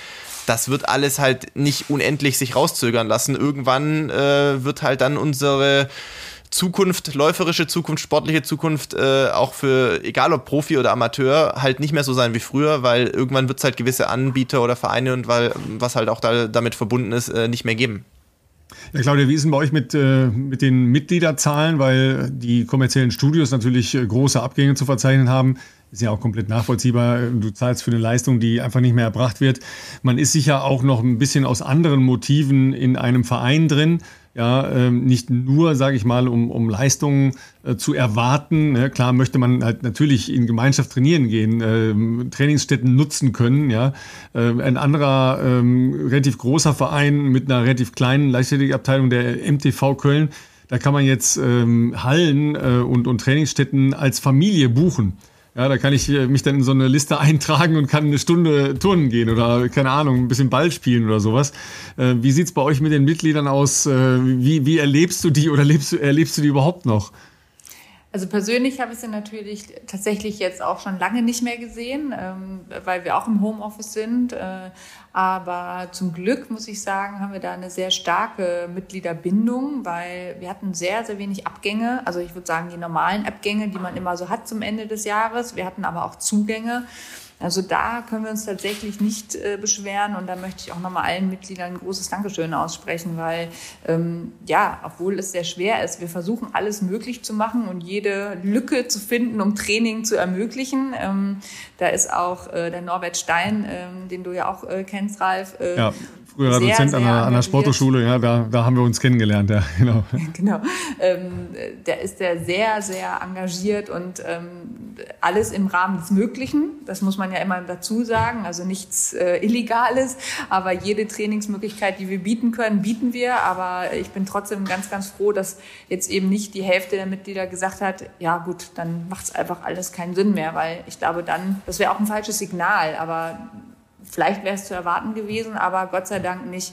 das wird alles halt nicht unendlich sich rauszögern lassen. Irgendwann äh, wird halt dann unsere Zukunft, läuferische Zukunft, sportliche Zukunft, äh, auch für, egal ob Profi oder Amateur, halt nicht mehr so sein wie früher, weil irgendwann wird es halt gewisse Anbieter oder Vereine und weil, was halt auch da, damit verbunden ist, äh, nicht mehr geben. Ja, Claudia, wie ist denn bei euch mit, äh, mit den Mitgliederzahlen? Weil die kommerziellen Studios natürlich äh, große Abgänge zu verzeichnen haben. Ist ja auch komplett nachvollziehbar. Du zahlst für eine Leistung, die einfach nicht mehr erbracht wird. Man ist sicher auch noch ein bisschen aus anderen Motiven in einem Verein drin. Ja, ähm, nicht nur, sage ich mal, um, um Leistungen äh, zu erwarten. Ne? Klar möchte man halt natürlich in Gemeinschaft trainieren gehen, äh, Trainingsstätten nutzen können. Ja, äh, ein anderer ähm, relativ großer Verein mit einer relativ kleinen Leichtathletikabteilung, der MTV Köln, da kann man jetzt ähm, Hallen äh, und, und Trainingsstätten als Familie buchen. Ja, da kann ich äh, mich dann in so eine Liste eintragen und kann eine Stunde turnen gehen oder, keine Ahnung, ein bisschen Ball spielen oder sowas. Äh, wie sieht's bei euch mit den Mitgliedern aus? Äh, wie, wie erlebst du die oder erlebst du, erlebst du die überhaupt noch? Also persönlich habe ich sie natürlich tatsächlich jetzt auch schon lange nicht mehr gesehen, ähm, weil wir auch im Homeoffice sind. Äh, aber zum Glück, muss ich sagen, haben wir da eine sehr starke Mitgliederbindung, weil wir hatten sehr, sehr wenig Abgänge. Also ich würde sagen, die normalen Abgänge, die man immer so hat zum Ende des Jahres. Wir hatten aber auch Zugänge. Also da können wir uns tatsächlich nicht äh, beschweren und da möchte ich auch nochmal allen Mitgliedern ein großes Dankeschön aussprechen, weil ähm, ja, obwohl es sehr schwer ist, wir versuchen alles möglich zu machen und jede Lücke zu finden, um Training zu ermöglichen. Ähm, da ist auch äh, der Norbert Stein, ähm, den du ja auch äh, kennst, Ralf, äh, ja früherer sehr, Dozent an der, an der Sporthochschule, ja, da, da haben wir uns kennengelernt, ja, genau. genau. Ähm, der ist der sehr, sehr engagiert und ähm, alles im Rahmen des Möglichen. Das muss man ja immer dazu sagen. Also nichts äh, Illegales, aber jede Trainingsmöglichkeit, die wir bieten können, bieten wir. Aber ich bin trotzdem ganz, ganz froh, dass jetzt eben nicht die Hälfte der Mitglieder gesagt hat, ja gut, dann macht es einfach alles keinen Sinn mehr, weil ich glaube dann, das wäre auch ein falsches Signal, aber Vielleicht wäre es zu erwarten gewesen, aber Gott sei Dank nicht.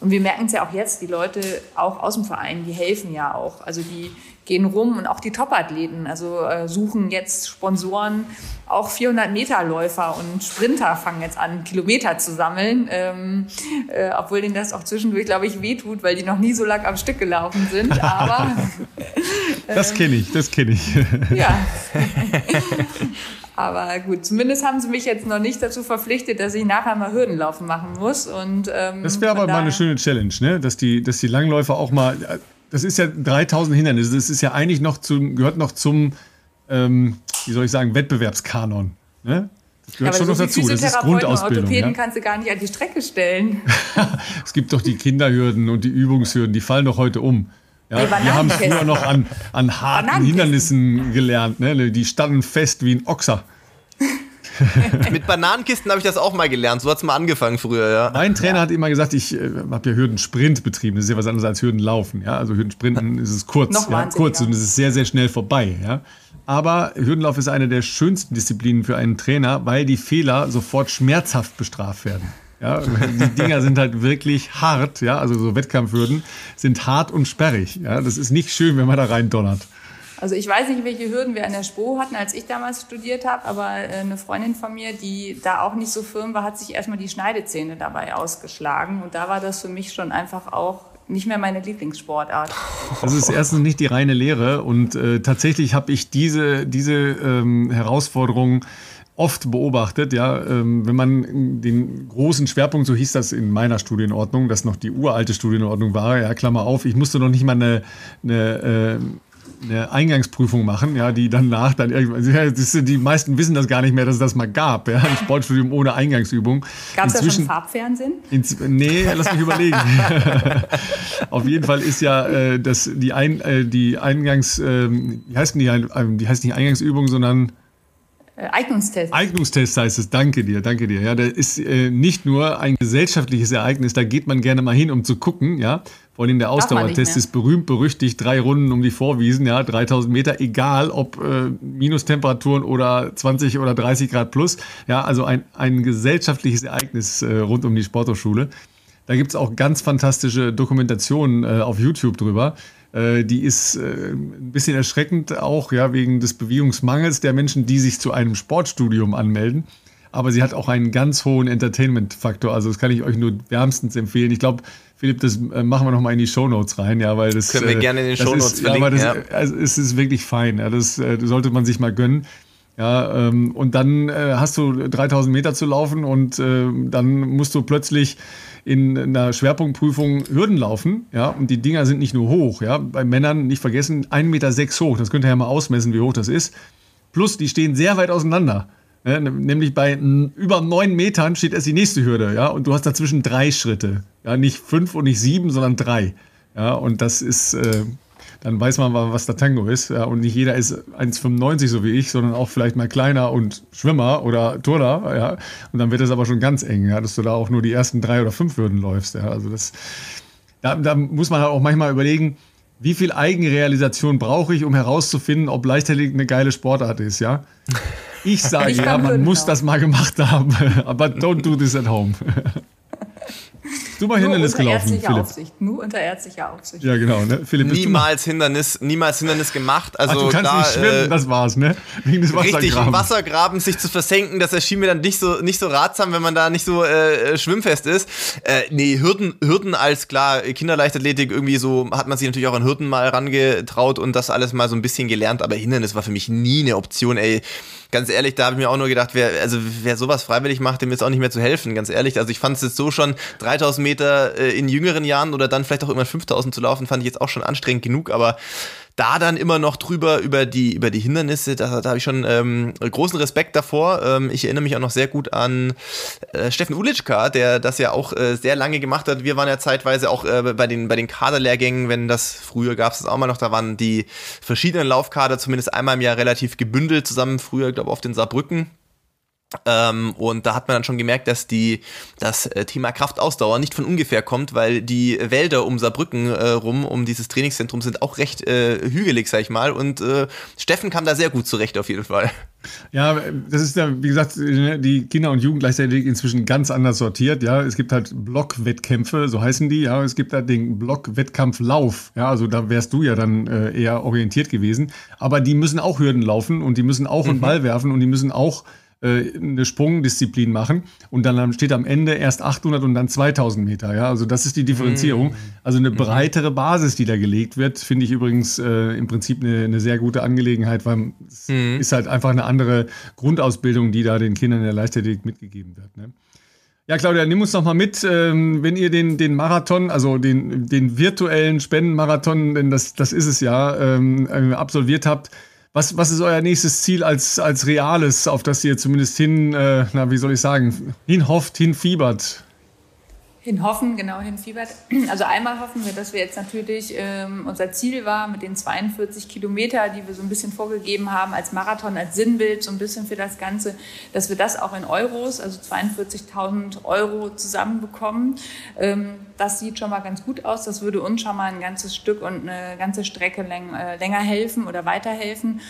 Und wir merken es ja auch jetzt, die Leute auch aus dem Verein, die helfen ja auch. Also die gehen rum und auch die Top-Athleten, also äh, suchen jetzt Sponsoren, auch 400-Meter-Läufer und Sprinter fangen jetzt an, Kilometer zu sammeln, ähm, äh, obwohl denen das auch zwischendurch, glaube ich, wehtut, weil die noch nie so lang am Stück gelaufen sind. Aber das kenne ich, das kenne ich. ja. Aber gut, zumindest haben sie mich jetzt noch nicht dazu verpflichtet, dass ich nachher mal Hürdenlaufen machen muss. Und, ähm, das wäre aber mal eine schöne Challenge, ne? dass, die, dass die Langläufer auch mal. Das ist ja 3000 Hindernisse. Das ist ja eigentlich noch zum, gehört noch zum, ähm, wie soll ich sagen, Wettbewerbskanon. Ne? Das gehört ja, schon so noch dazu. Das ist Grundausbildung. Und Orthopäden ja? kannst du gar nicht an die Strecke stellen. es gibt doch die Kinderhürden und die Übungshürden, die fallen doch heute um. Ja, nee, wir haben früher noch an, an harten Hindernissen gelernt. Ne? Die standen fest wie ein Ochser. Mit Bananenkisten habe ich das auch mal gelernt. So hat es mal angefangen früher, ja. Mein Trainer ja. hat immer gesagt, ich äh, habe ja Hürdensprint betrieben. Das ist ja was anderes als Hürdenlaufen. Ja? Also Hürdensprinten ist es kurz, ja, kurz und es ist sehr, sehr schnell vorbei. Ja? Aber Hürdenlauf ist eine der schönsten Disziplinen für einen Trainer, weil die Fehler sofort schmerzhaft bestraft werden. Ja, die Dinger sind halt wirklich hart, ja, also so Wettkampfhürden sind hart und sperrig. Ja, das ist nicht schön, wenn man da rein donnert. Also ich weiß nicht, welche Hürden wir an der SPO hatten, als ich damals studiert habe, aber äh, eine Freundin von mir, die da auch nicht so firm war, hat sich erstmal die Schneidezähne dabei ausgeschlagen. Und da war das für mich schon einfach auch nicht mehr meine Lieblingssportart. Das ist erstens nicht die reine Lehre und äh, tatsächlich habe ich diese, diese ähm, Herausforderung oft beobachtet, ja, ähm, wenn man den großen Schwerpunkt, so hieß das in meiner Studienordnung, das noch die uralte Studienordnung war, ja, Klammer auf, ich musste noch nicht mal eine, eine, äh, eine Eingangsprüfung machen, ja, die danach dann irgendwann, ja, das, die meisten wissen das gar nicht mehr, dass es das mal gab, ja, ein Sportstudium ohne Eingangsübung. Gab es da schon Farbfernsehen? Ins, nee, lass mich überlegen. auf jeden Fall ist ja äh, das, die, Ein, äh, die Eingangs, äh, wie heißt die, äh, die heißt nicht Eingangsübung, sondern äh, Eignungstest. Eignungstest heißt es. Danke dir, danke dir. Ja, das ist äh, nicht nur ein gesellschaftliches Ereignis, da geht man gerne mal hin, um zu gucken, ja. Vor allem der Ausdauertest ist berühmt, berüchtigt, drei Runden um die Vorwiesen, ja, 3000 Meter, egal ob äh, Minustemperaturen oder 20 oder 30 Grad plus. Ja, also ein, ein gesellschaftliches Ereignis äh, rund um die Sporthochschule. Da gibt es auch ganz fantastische Dokumentationen äh, auf YouTube drüber. Äh, die ist äh, ein bisschen erschreckend auch, ja, wegen des Bewegungsmangels der Menschen, die sich zu einem Sportstudium anmelden. Aber sie hat auch einen ganz hohen Entertainment-Faktor. Also das kann ich euch nur wärmstens empfehlen. Ich glaube, Philipp, das äh, machen wir noch mal in die Shownotes rein, ja, weil das können wir gerne in den Shownotes verlinken. Ja, aber das, ja. also, es ist wirklich fein. Ja, das sollte man sich mal gönnen. Ja, ähm, und dann hast du 3000 Meter zu laufen und dann musst du plötzlich in einer Schwerpunktprüfung Hürden laufen, ja, und die Dinger sind nicht nur hoch, ja, bei Männern nicht vergessen, 1,6 Meter sechs hoch, das könnt ihr ja mal ausmessen, wie hoch das ist. Plus, die stehen sehr weit auseinander. Ja, nämlich bei über neun Metern steht erst die nächste Hürde, ja, und du hast dazwischen drei Schritte. Ja, nicht fünf und nicht sieben, sondern drei. Ja, und das ist, äh, dann weiß man, was der Tango ist. Ja, und nicht jeder ist 1,95 so wie ich, sondern auch vielleicht mal kleiner und Schwimmer oder Turner. Ja, und dann wird es aber schon ganz eng, ja, dass du da auch nur die ersten drei oder fünf Hürden läufst. Ja, also das, da, da muss man halt auch manchmal überlegen, wie viel Eigenrealisation brauche ich, um herauszufinden, ob Leichtathletik eine geile Sportart ist, ja? Ich sage ich ja, man muss das mal gemacht haben, aber don't do this at home. Du mal Hindernis gelaufen, Philipp. Aufsicht. Nur unter ärztlicher Aufsicht. Ja, genau. Ne? Philipp, niemals Hindernis, niemals Hindernis gemacht. Also Ach, du kannst da, nicht schwimmen, äh, das war's, ne? Wegen des Wassergrabens. Richtig, im Wassergraben sich zu versenken, das erschien mir dann nicht so, nicht so ratsam, wenn man da nicht so äh, schwimmfest ist. Äh, nee, Hürden, Hürden als klar, Kinderleichtathletik irgendwie so, hat man sich natürlich auch an Hürden mal rangetraut und das alles mal so ein bisschen gelernt, aber Hindernis war für mich nie eine Option, ey ganz ehrlich, da habe ich mir auch nur gedacht, wer, also wer sowas freiwillig macht, dem ist auch nicht mehr zu helfen, ganz ehrlich. Also ich fand es jetzt so schon, 3000 Meter äh, in jüngeren Jahren oder dann vielleicht auch immer 5000 zu laufen, fand ich jetzt auch schon anstrengend genug, aber da dann immer noch drüber über die über die Hindernisse, da, da habe ich schon ähm, großen Respekt davor. Ähm, ich erinnere mich auch noch sehr gut an äh, Steffen Ulitschka, der das ja auch äh, sehr lange gemacht hat. Wir waren ja zeitweise auch äh, bei den bei den Kaderlehrgängen, wenn das früher gab es das auch mal noch, da waren die verschiedenen Laufkader zumindest einmal im Jahr relativ gebündelt zusammen. Früher, glaube auf den Saarbrücken. Ähm, und da hat man dann schon gemerkt, dass die, das äh, Thema Kraftausdauer nicht von ungefähr kommt, weil die Wälder um Saarbrücken äh, rum, um dieses Trainingszentrum sind auch recht äh, hügelig, sag ich mal. Und äh, Steffen kam da sehr gut zurecht auf jeden Fall. Ja, das ist ja, wie gesagt, die Kinder- und Jugendleichtathletik inzwischen ganz anders sortiert. Ja, es gibt halt Blockwettkämpfe, so heißen die. Ja, es gibt halt den Blockwettkampflauf. Ja, also da wärst du ja dann äh, eher orientiert gewesen. Aber die müssen auch Hürden laufen und die müssen auch einen mhm. Ball werfen und die müssen auch eine Sprungdisziplin machen und dann steht am Ende erst 800 und dann 2000 Meter. Ja, also das ist die Differenzierung. Mhm. Also eine mhm. breitere Basis, die da gelegt wird, finde ich übrigens äh, im Prinzip eine, eine, sehr gute Angelegenheit, weil es mhm. ist halt einfach eine andere Grundausbildung, die da den Kindern in der Leichtathletik mitgegeben wird. Ne? Ja, Claudia, nimm uns noch mal mit, ähm, wenn ihr den, den Marathon, also den, den virtuellen Spendenmarathon, denn das, das ist es ja, ähm, äh, absolviert habt. Was, was ist euer nächstes Ziel als, als reales, auf das ihr zumindest hin, äh, na, wie soll ich sagen, hinhofft, hinfiebert? Hinhoffen, genau, hinfiebert. Also einmal hoffen wir, dass wir jetzt natürlich, ähm, unser Ziel war mit den 42 Kilometer, die wir so ein bisschen vorgegeben haben als Marathon, als Sinnbild so ein bisschen für das Ganze, dass wir das auch in Euros, also 42.000 Euro zusammenbekommen. Ähm, das sieht schon mal ganz gut aus. Das würde uns schon mal ein ganzes Stück und eine ganze Strecke läng, äh, länger helfen oder weiterhelfen.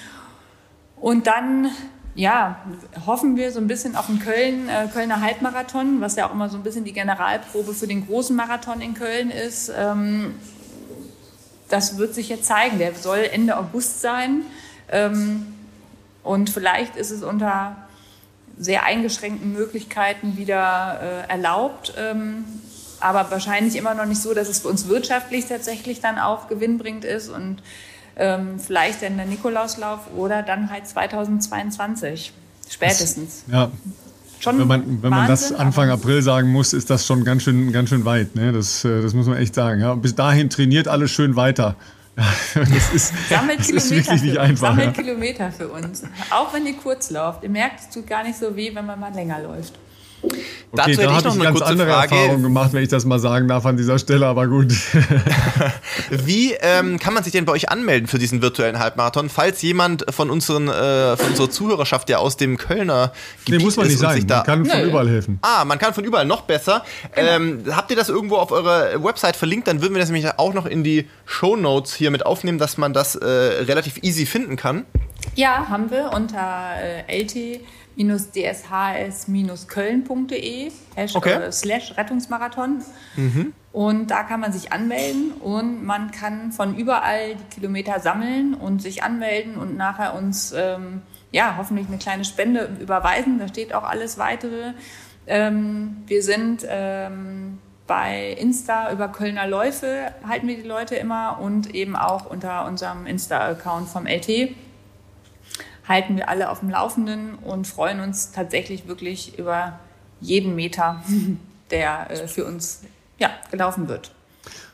Und dann ja, hoffen wir so ein bisschen auf den Köln, äh, Kölner Halbmarathon, was ja auch immer so ein bisschen die Generalprobe für den großen Marathon in Köln ist. Ähm, das wird sich jetzt zeigen. Der soll Ende August sein. Ähm, und vielleicht ist es unter sehr eingeschränkten Möglichkeiten wieder äh, erlaubt. Ähm, aber wahrscheinlich immer noch nicht so, dass es für uns wirtschaftlich tatsächlich dann auch gewinnbringend ist. Und ähm, vielleicht dann der Nikolauslauf oder dann halt 2022. Spätestens. Das, ja. Schon wenn man, wenn man das Anfang April sagen muss, ist das schon ganz schön, ganz schön weit. Ne? Das, äh, das muss man echt sagen. Ja. Bis dahin trainiert alles schön weiter. das ist, Sammelt das ist wirklich nicht einfach. Sammelt ja. Kilometer für uns. Auch wenn ihr kurz lauft. Ihr merkt, es tut gar nicht so weh, wenn man mal länger läuft. Okay, Dazu da habe ich, ich ganz andere Frage. Erfahrungen gemacht, wenn ich das mal sagen darf an dieser Stelle, aber gut. Wie ähm, kann man sich denn bei euch anmelden für diesen virtuellen Halbmarathon, falls jemand von, unseren, äh, von unserer Zuhörerschaft, der aus dem Kölner Gebiet nee, muss man nicht sein. man kann von nee. überall helfen. Ah, man kann von überall noch besser. Genau. Ähm, habt ihr das irgendwo auf eurer Website verlinkt? Dann würden wir das nämlich auch noch in die Show Notes hier mit aufnehmen, dass man das äh, relativ easy finden kann. Ja, haben wir unter äh, LT dshs-köln.de okay. Slash Rettungsmarathon. Mhm. Und da kann man sich anmelden und man kann von überall die Kilometer sammeln und sich anmelden und nachher uns ähm, ja, hoffentlich eine kleine Spende überweisen. Da steht auch alles weitere. Ähm, wir sind ähm, bei Insta über Kölner Läufe halten wir die Leute immer und eben auch unter unserem Insta-Account vom LT halten wir alle auf dem Laufenden und freuen uns tatsächlich wirklich über jeden Meter, der äh, für uns ja, gelaufen wird.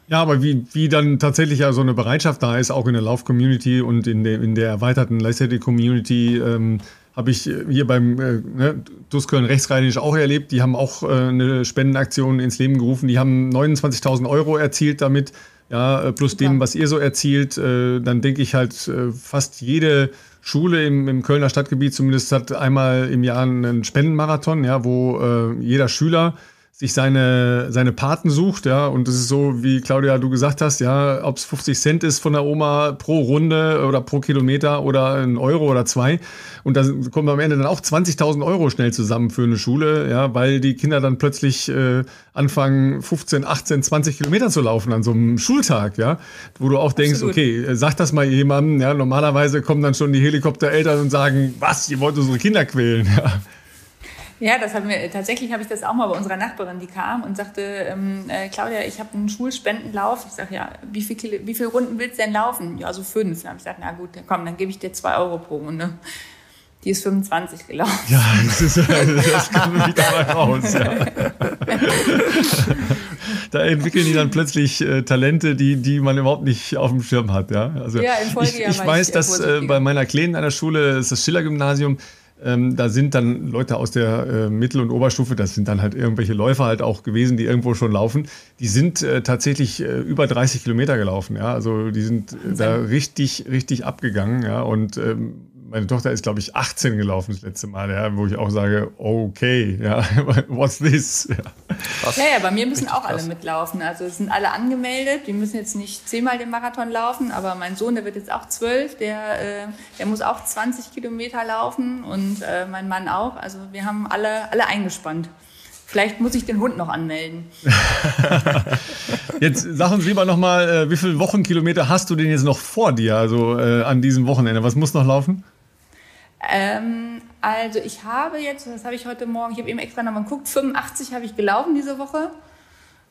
Ja, aber wie, wie dann tatsächlich ja so eine Bereitschaft da ist, auch in der Lauf-Community und in der, in der erweiterten Leichtathletik-Community, ähm, habe ich hier beim äh, ne, Dusköln Rechtsrheinisch auch erlebt. Die haben auch äh, eine Spendenaktion ins Leben gerufen. Die haben 29.000 Euro erzielt damit, ja, äh, plus Super. dem, was ihr so erzielt. Äh, dann denke ich halt, äh, fast jede Schule im, im Kölner Stadtgebiet zumindest hat einmal im Jahr einen Spendenmarathon, ja, wo äh, jeder Schüler sich seine, seine Paten sucht, ja, und das ist so, wie Claudia, du gesagt hast, ja, ob es 50 Cent ist von der Oma pro Runde oder pro Kilometer oder ein Euro oder zwei. Und da kommen am Ende dann auch 20.000 Euro schnell zusammen für eine Schule, ja, weil die Kinder dann plötzlich äh, anfangen, 15, 18, 20 Kilometer zu laufen an so einem Schultag, ja, wo du auch denkst, Absolut. okay, sag das mal jemandem, ja, normalerweise kommen dann schon die Helikoptereltern und sagen, was, ihr wollt unsere Kinder quälen, ja. Ja, das haben wir tatsächlich habe ich das auch mal bei unserer Nachbarin, die kam und sagte, ähm, äh, Claudia, ich habe einen Schulspendenlauf. Ich sage, ja, wie viele, wie viele Runden willst du denn laufen? Ja, so fünf. Dann habe ich gesagt, na gut, komm, dann gebe ich dir zwei Euro pro Runde. Die ist 25 gelaufen. Ja, das, ist, das kommt wieder mal raus. Ja. da entwickeln die dann plötzlich äh, Talente, die, die man überhaupt nicht auf dem Schirm hat. Ja, also ja, im Folgejahr ich, ich weiß, dass äh, bei meiner Kleinen an der Schule, das ist das Schiller-Gymnasium, ähm, da sind dann Leute aus der äh, Mittel- und Oberstufe, das sind dann halt irgendwelche Läufer halt auch gewesen, die irgendwo schon laufen. Die sind äh, tatsächlich äh, über 30 Kilometer gelaufen, ja. Also die sind äh, da richtig, richtig abgegangen, ja. Und ähm, meine Tochter ist, glaube ich, 18 gelaufen das letzte Mal, ja, wo ich auch sage, okay, ja, what's this? Ja. ja, ja, bei mir müssen auch alle mitlaufen. Also es sind alle angemeldet. Die müssen jetzt nicht zehnmal den Marathon laufen, aber mein Sohn, der wird jetzt auch zwölf, der, äh, der muss auch 20 Kilometer laufen und äh, mein Mann auch. Also wir haben alle, alle eingespannt. Vielleicht muss ich den Hund noch anmelden. jetzt sag uns lieber nochmal, äh, wie viele Wochenkilometer hast du denn jetzt noch vor dir, also äh, an diesem Wochenende? Was muss noch laufen? Ähm, also ich habe jetzt, das habe ich heute Morgen, ich habe eben extra nochmal geguckt, 85 habe ich gelaufen diese Woche.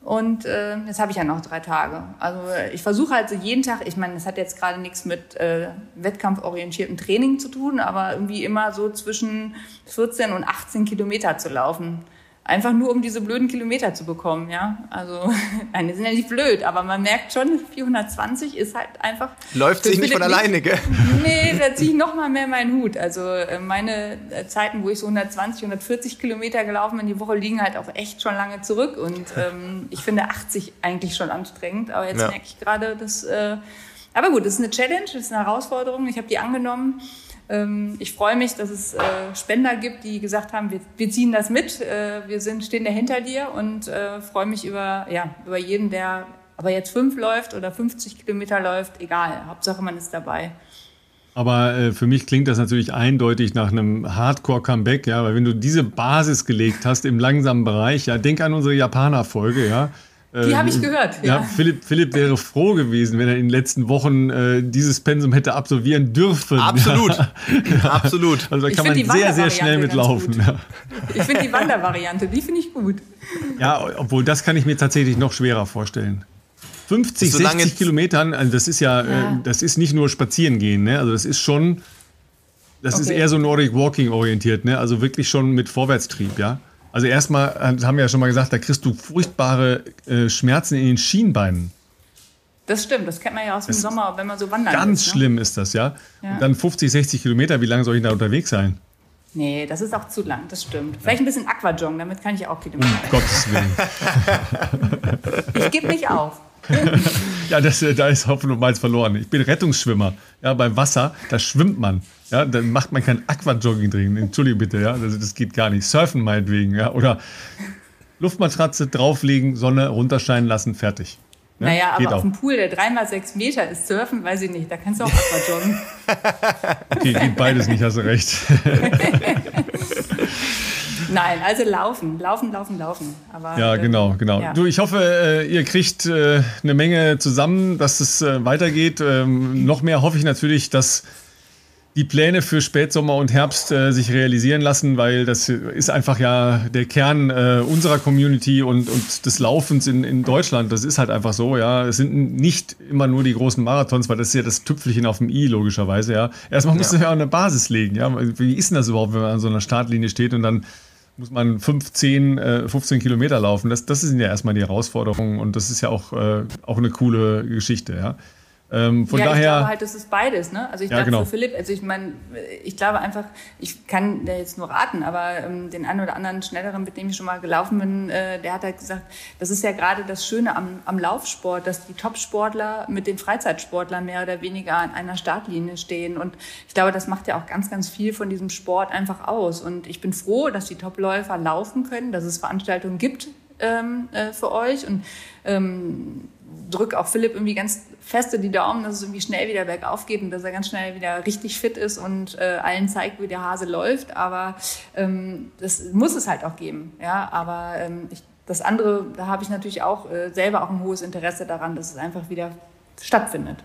Und äh, jetzt habe ich ja noch drei Tage. Also ich versuche halt so jeden Tag, ich meine, das hat jetzt gerade nichts mit äh, wettkampforientiertem Training zu tun, aber irgendwie immer so zwischen 14 und 18 Kilometer zu laufen. Einfach nur, um diese blöden Kilometer zu bekommen, ja. Also, nein, die sind ja nicht blöd, aber man merkt schon, 420 ist halt einfach. Läuft sich nicht von alleine, gell? Nee, da ziehe ich noch mal mehr meinen Hut. Also, äh, meine äh, Zeiten, wo ich so 120, 140 Kilometer gelaufen bin, die Woche liegen halt auch echt schon lange zurück. Und ähm, ich finde 80 eigentlich schon anstrengend. Aber jetzt ja. merke ich gerade, dass. Äh, aber gut, das ist eine Challenge, das ist eine Herausforderung. Ich habe die angenommen. Ähm, ich freue mich, dass es äh, Spender gibt, die gesagt haben, wir, wir ziehen das mit, äh, wir sind, stehen da hinter dir und äh, freue mich über, ja, über jeden, der aber jetzt fünf läuft oder 50 Kilometer läuft, egal. Hauptsache man ist dabei. Aber äh, für mich klingt das natürlich eindeutig nach einem Hardcore-Comeback, ja, weil wenn du diese Basis gelegt hast im langsamen Bereich, ja, denk an unsere Japaner-Folge, ja, die habe ich gehört. Ja, ja Philipp, Philipp wäre froh gewesen, wenn er in den letzten Wochen äh, dieses Pensum hätte absolvieren dürfen. Absolut. Ja. Absolut. Also da kann man sehr, sehr schnell mitlaufen. Ja. Ich finde die Wandervariante, die finde ich gut. Ja, obwohl das kann ich mir tatsächlich noch schwerer vorstellen. 50, Solange 60 Kilometern, also das ist ja, ja. Äh, das ist nicht nur spazieren gehen, ne? Also das ist schon Das okay. ist eher so Nordic Walking orientiert, ne? Also wirklich schon mit Vorwärtstrieb, ja. Also erstmal äh, haben wir ja schon mal gesagt, da kriegst du furchtbare äh, Schmerzen in den Schienbeinen. Das stimmt, das kennt man ja aus dem Sommer, wenn man so wandert. Ganz ist, ne? schlimm ist das, ja? ja. Und dann 50, 60 Kilometer, wie lange soll ich da unterwegs sein? Nee, das ist auch zu lang, das stimmt. Vielleicht ein bisschen Aquajong, damit kann ich auch Kilometer. Um Gottes Willen. ich gebe nicht auf. ja, das, äh, da ist Hopfen und Malz verloren. Ich bin Rettungsschwimmer. Ja, beim Wasser, da schwimmt man. Ja, dann macht man kein Aquajogging drin. Entschuldigung bitte, ja. Also das geht gar nicht. Surfen meinetwegen, ja. Oder Luftmatratze drauflegen, Sonne runterscheinen lassen, fertig. Ja, naja, aber auf auch. dem Pool, der dreimal sechs Meter ist, surfen, weiß ich nicht. Da kannst du auch Aquajoggen. okay, geht beides nicht, hast du recht. Nein, also laufen, laufen, laufen, laufen. Aber, ja, genau, genau. Ja. Du, ich hoffe, äh, ihr kriegt äh, eine Menge zusammen, dass es äh, weitergeht. Ähm, noch mehr hoffe ich natürlich, dass die Pläne für Spätsommer und Herbst äh, sich realisieren lassen, weil das ist einfach ja der Kern äh, unserer Community und, und des Laufens in, in Deutschland. Das ist halt einfach so, ja. Es sind nicht immer nur die großen Marathons, weil das ist ja das Tüpfelchen auf dem I, logischerweise, ja. Erstmal muss ja. man ja eine Basis legen, ja. Wie ist denn das überhaupt, wenn man an so einer Startlinie steht und dann muss man 15, äh, 15 Kilometer laufen. Das, das sind ja erstmal die Herausforderungen und das ist ja auch, äh, auch eine coole Geschichte, ja. Ähm, von ja, daher, ich glaube halt, das ist beides. Ne? Also ich ja, glaube genau. für Philipp, also ich meine, ich glaube einfach, ich kann da jetzt nur raten, aber ähm, den einen oder anderen Schnelleren, mit dem ich schon mal gelaufen bin, äh, der hat halt gesagt, das ist ja gerade das Schöne am, am Laufsport, dass die Topsportler mit den Freizeitsportlern mehr oder weniger an einer Startlinie stehen. Und ich glaube, das macht ja auch ganz, ganz viel von diesem Sport einfach aus. Und ich bin froh, dass die Topläufer laufen können, dass es Veranstaltungen gibt ähm, äh, für euch. Und ähm, drücke auch Philipp irgendwie ganz feste die Daumen, dass es irgendwie schnell wieder bergauf geht und dass er ganz schnell wieder richtig fit ist und äh, allen zeigt, wie der Hase läuft. Aber ähm, das muss es halt auch geben. Ja, aber ähm, ich, das andere, da habe ich natürlich auch äh, selber auch ein hohes Interesse daran, dass es einfach wieder stattfindet.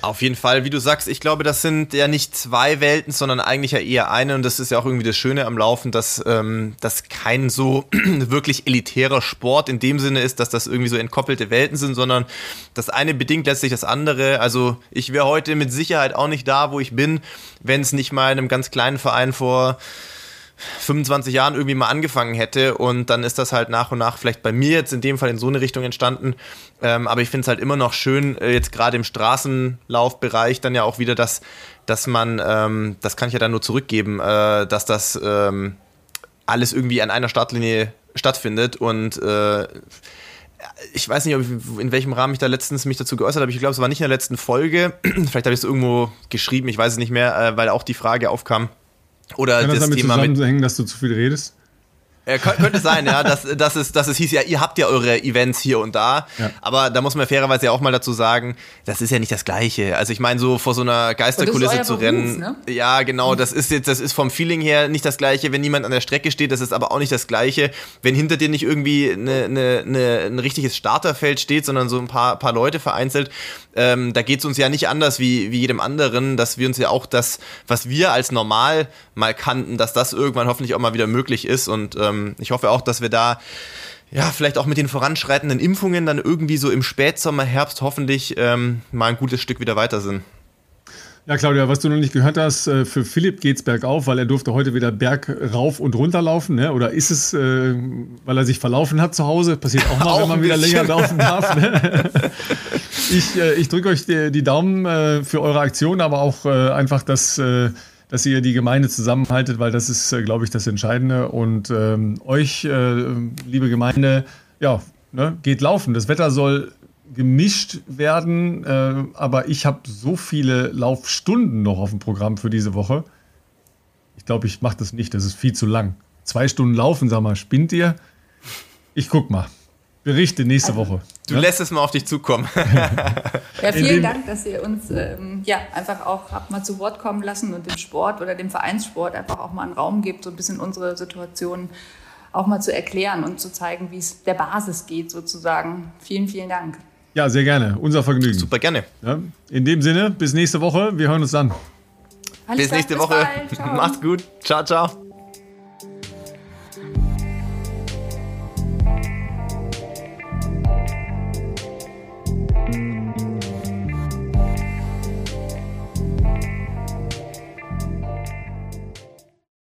Auf jeden Fall, wie du sagst, ich glaube, das sind ja nicht zwei Welten, sondern eigentlich ja eher eine. Und das ist ja auch irgendwie das Schöne am Laufen, dass ähm, das kein so wirklich elitärer Sport in dem Sinne ist, dass das irgendwie so entkoppelte Welten sind, sondern das eine bedingt letztlich das andere. Also ich wäre heute mit Sicherheit auch nicht da, wo ich bin, wenn es nicht mal in einem ganz kleinen Verein vor 25 Jahren irgendwie mal angefangen hätte und dann ist das halt nach und nach vielleicht bei mir jetzt in dem Fall in so eine Richtung entstanden. Ähm, aber ich finde es halt immer noch schön, äh, jetzt gerade im Straßenlaufbereich dann ja auch wieder, dass, dass man, ähm, das kann ich ja dann nur zurückgeben, äh, dass das ähm, alles irgendwie an einer Startlinie stattfindet und äh, ich weiß nicht, in welchem Rahmen ich da letztens mich dazu geäußert habe. Ich glaube, es war nicht in der letzten Folge. Vielleicht habe ich es irgendwo geschrieben, ich weiß es nicht mehr, äh, weil auch die Frage aufkam, oder Kann das, das damit Thema zusammenhängen, dass du zu viel redest? Ja, könnte sein, ja, dass, dass, es, dass es hieß, ja, ihr habt ja eure Events hier und da, ja. aber da muss man fairerweise ja auch mal dazu sagen, das ist ja nicht das Gleiche. Also ich meine, so vor so einer Geisterkulisse zu rennen, ne? ja, genau, das ist jetzt, das ist vom Feeling her nicht das Gleiche, wenn niemand an der Strecke steht, das ist aber auch nicht das Gleiche, wenn hinter dir nicht irgendwie eine, eine, eine, ein richtiges Starterfeld steht, sondern so ein paar, paar Leute vereinzelt. Ähm, da geht es uns ja nicht anders wie, wie jedem anderen, dass wir uns ja auch das, was wir als normal mal kannten, dass das irgendwann hoffentlich auch mal wieder möglich ist und ähm, ähm, ich hoffe auch, dass wir da ja, vielleicht auch mit den voranschreitenden Impfungen dann irgendwie so im Spätsommer, Herbst hoffentlich ähm, mal ein gutes Stück wieder weiter sind. Ja, Claudia, was du noch nicht gehört hast, äh, für Philipp geht es bergauf, weil er durfte heute wieder Berg rauf und runter laufen. Ne? Oder ist es, äh, weil er sich verlaufen hat zu Hause? Passiert auch mal, auch wenn man wieder länger laufen darf. Ne? ich äh, ich drücke euch die, die Daumen äh, für eure Aktion, aber auch äh, einfach, dass äh, dass ihr die Gemeinde zusammenhaltet, weil das ist, äh, glaube ich, das Entscheidende. Und ähm, euch, äh, liebe Gemeinde, ja, ne, geht laufen. Das Wetter soll gemischt werden, äh, aber ich habe so viele Laufstunden noch auf dem Programm für diese Woche. Ich glaube, ich mache das nicht. Das ist viel zu lang. Zwei Stunden laufen, sag mal, spinnt ihr? Ich guck mal. Berichte nächste also, Woche. Du ja? lässt es mal auf dich zukommen. ja, vielen Dank, dass ihr uns ähm, ja, einfach auch habt mal zu Wort kommen lassen und dem Sport oder dem Vereinssport einfach auch mal einen Raum gibt, so ein bisschen unsere Situation auch mal zu erklären und zu zeigen, wie es der Basis geht sozusagen. Vielen, vielen Dank. Ja, sehr gerne. Unser Vergnügen. Super gerne. Ja, in dem Sinne, bis nächste Woche. Wir hören uns dann. Alles bis nächste bis Woche. Macht's gut. Ciao, ciao.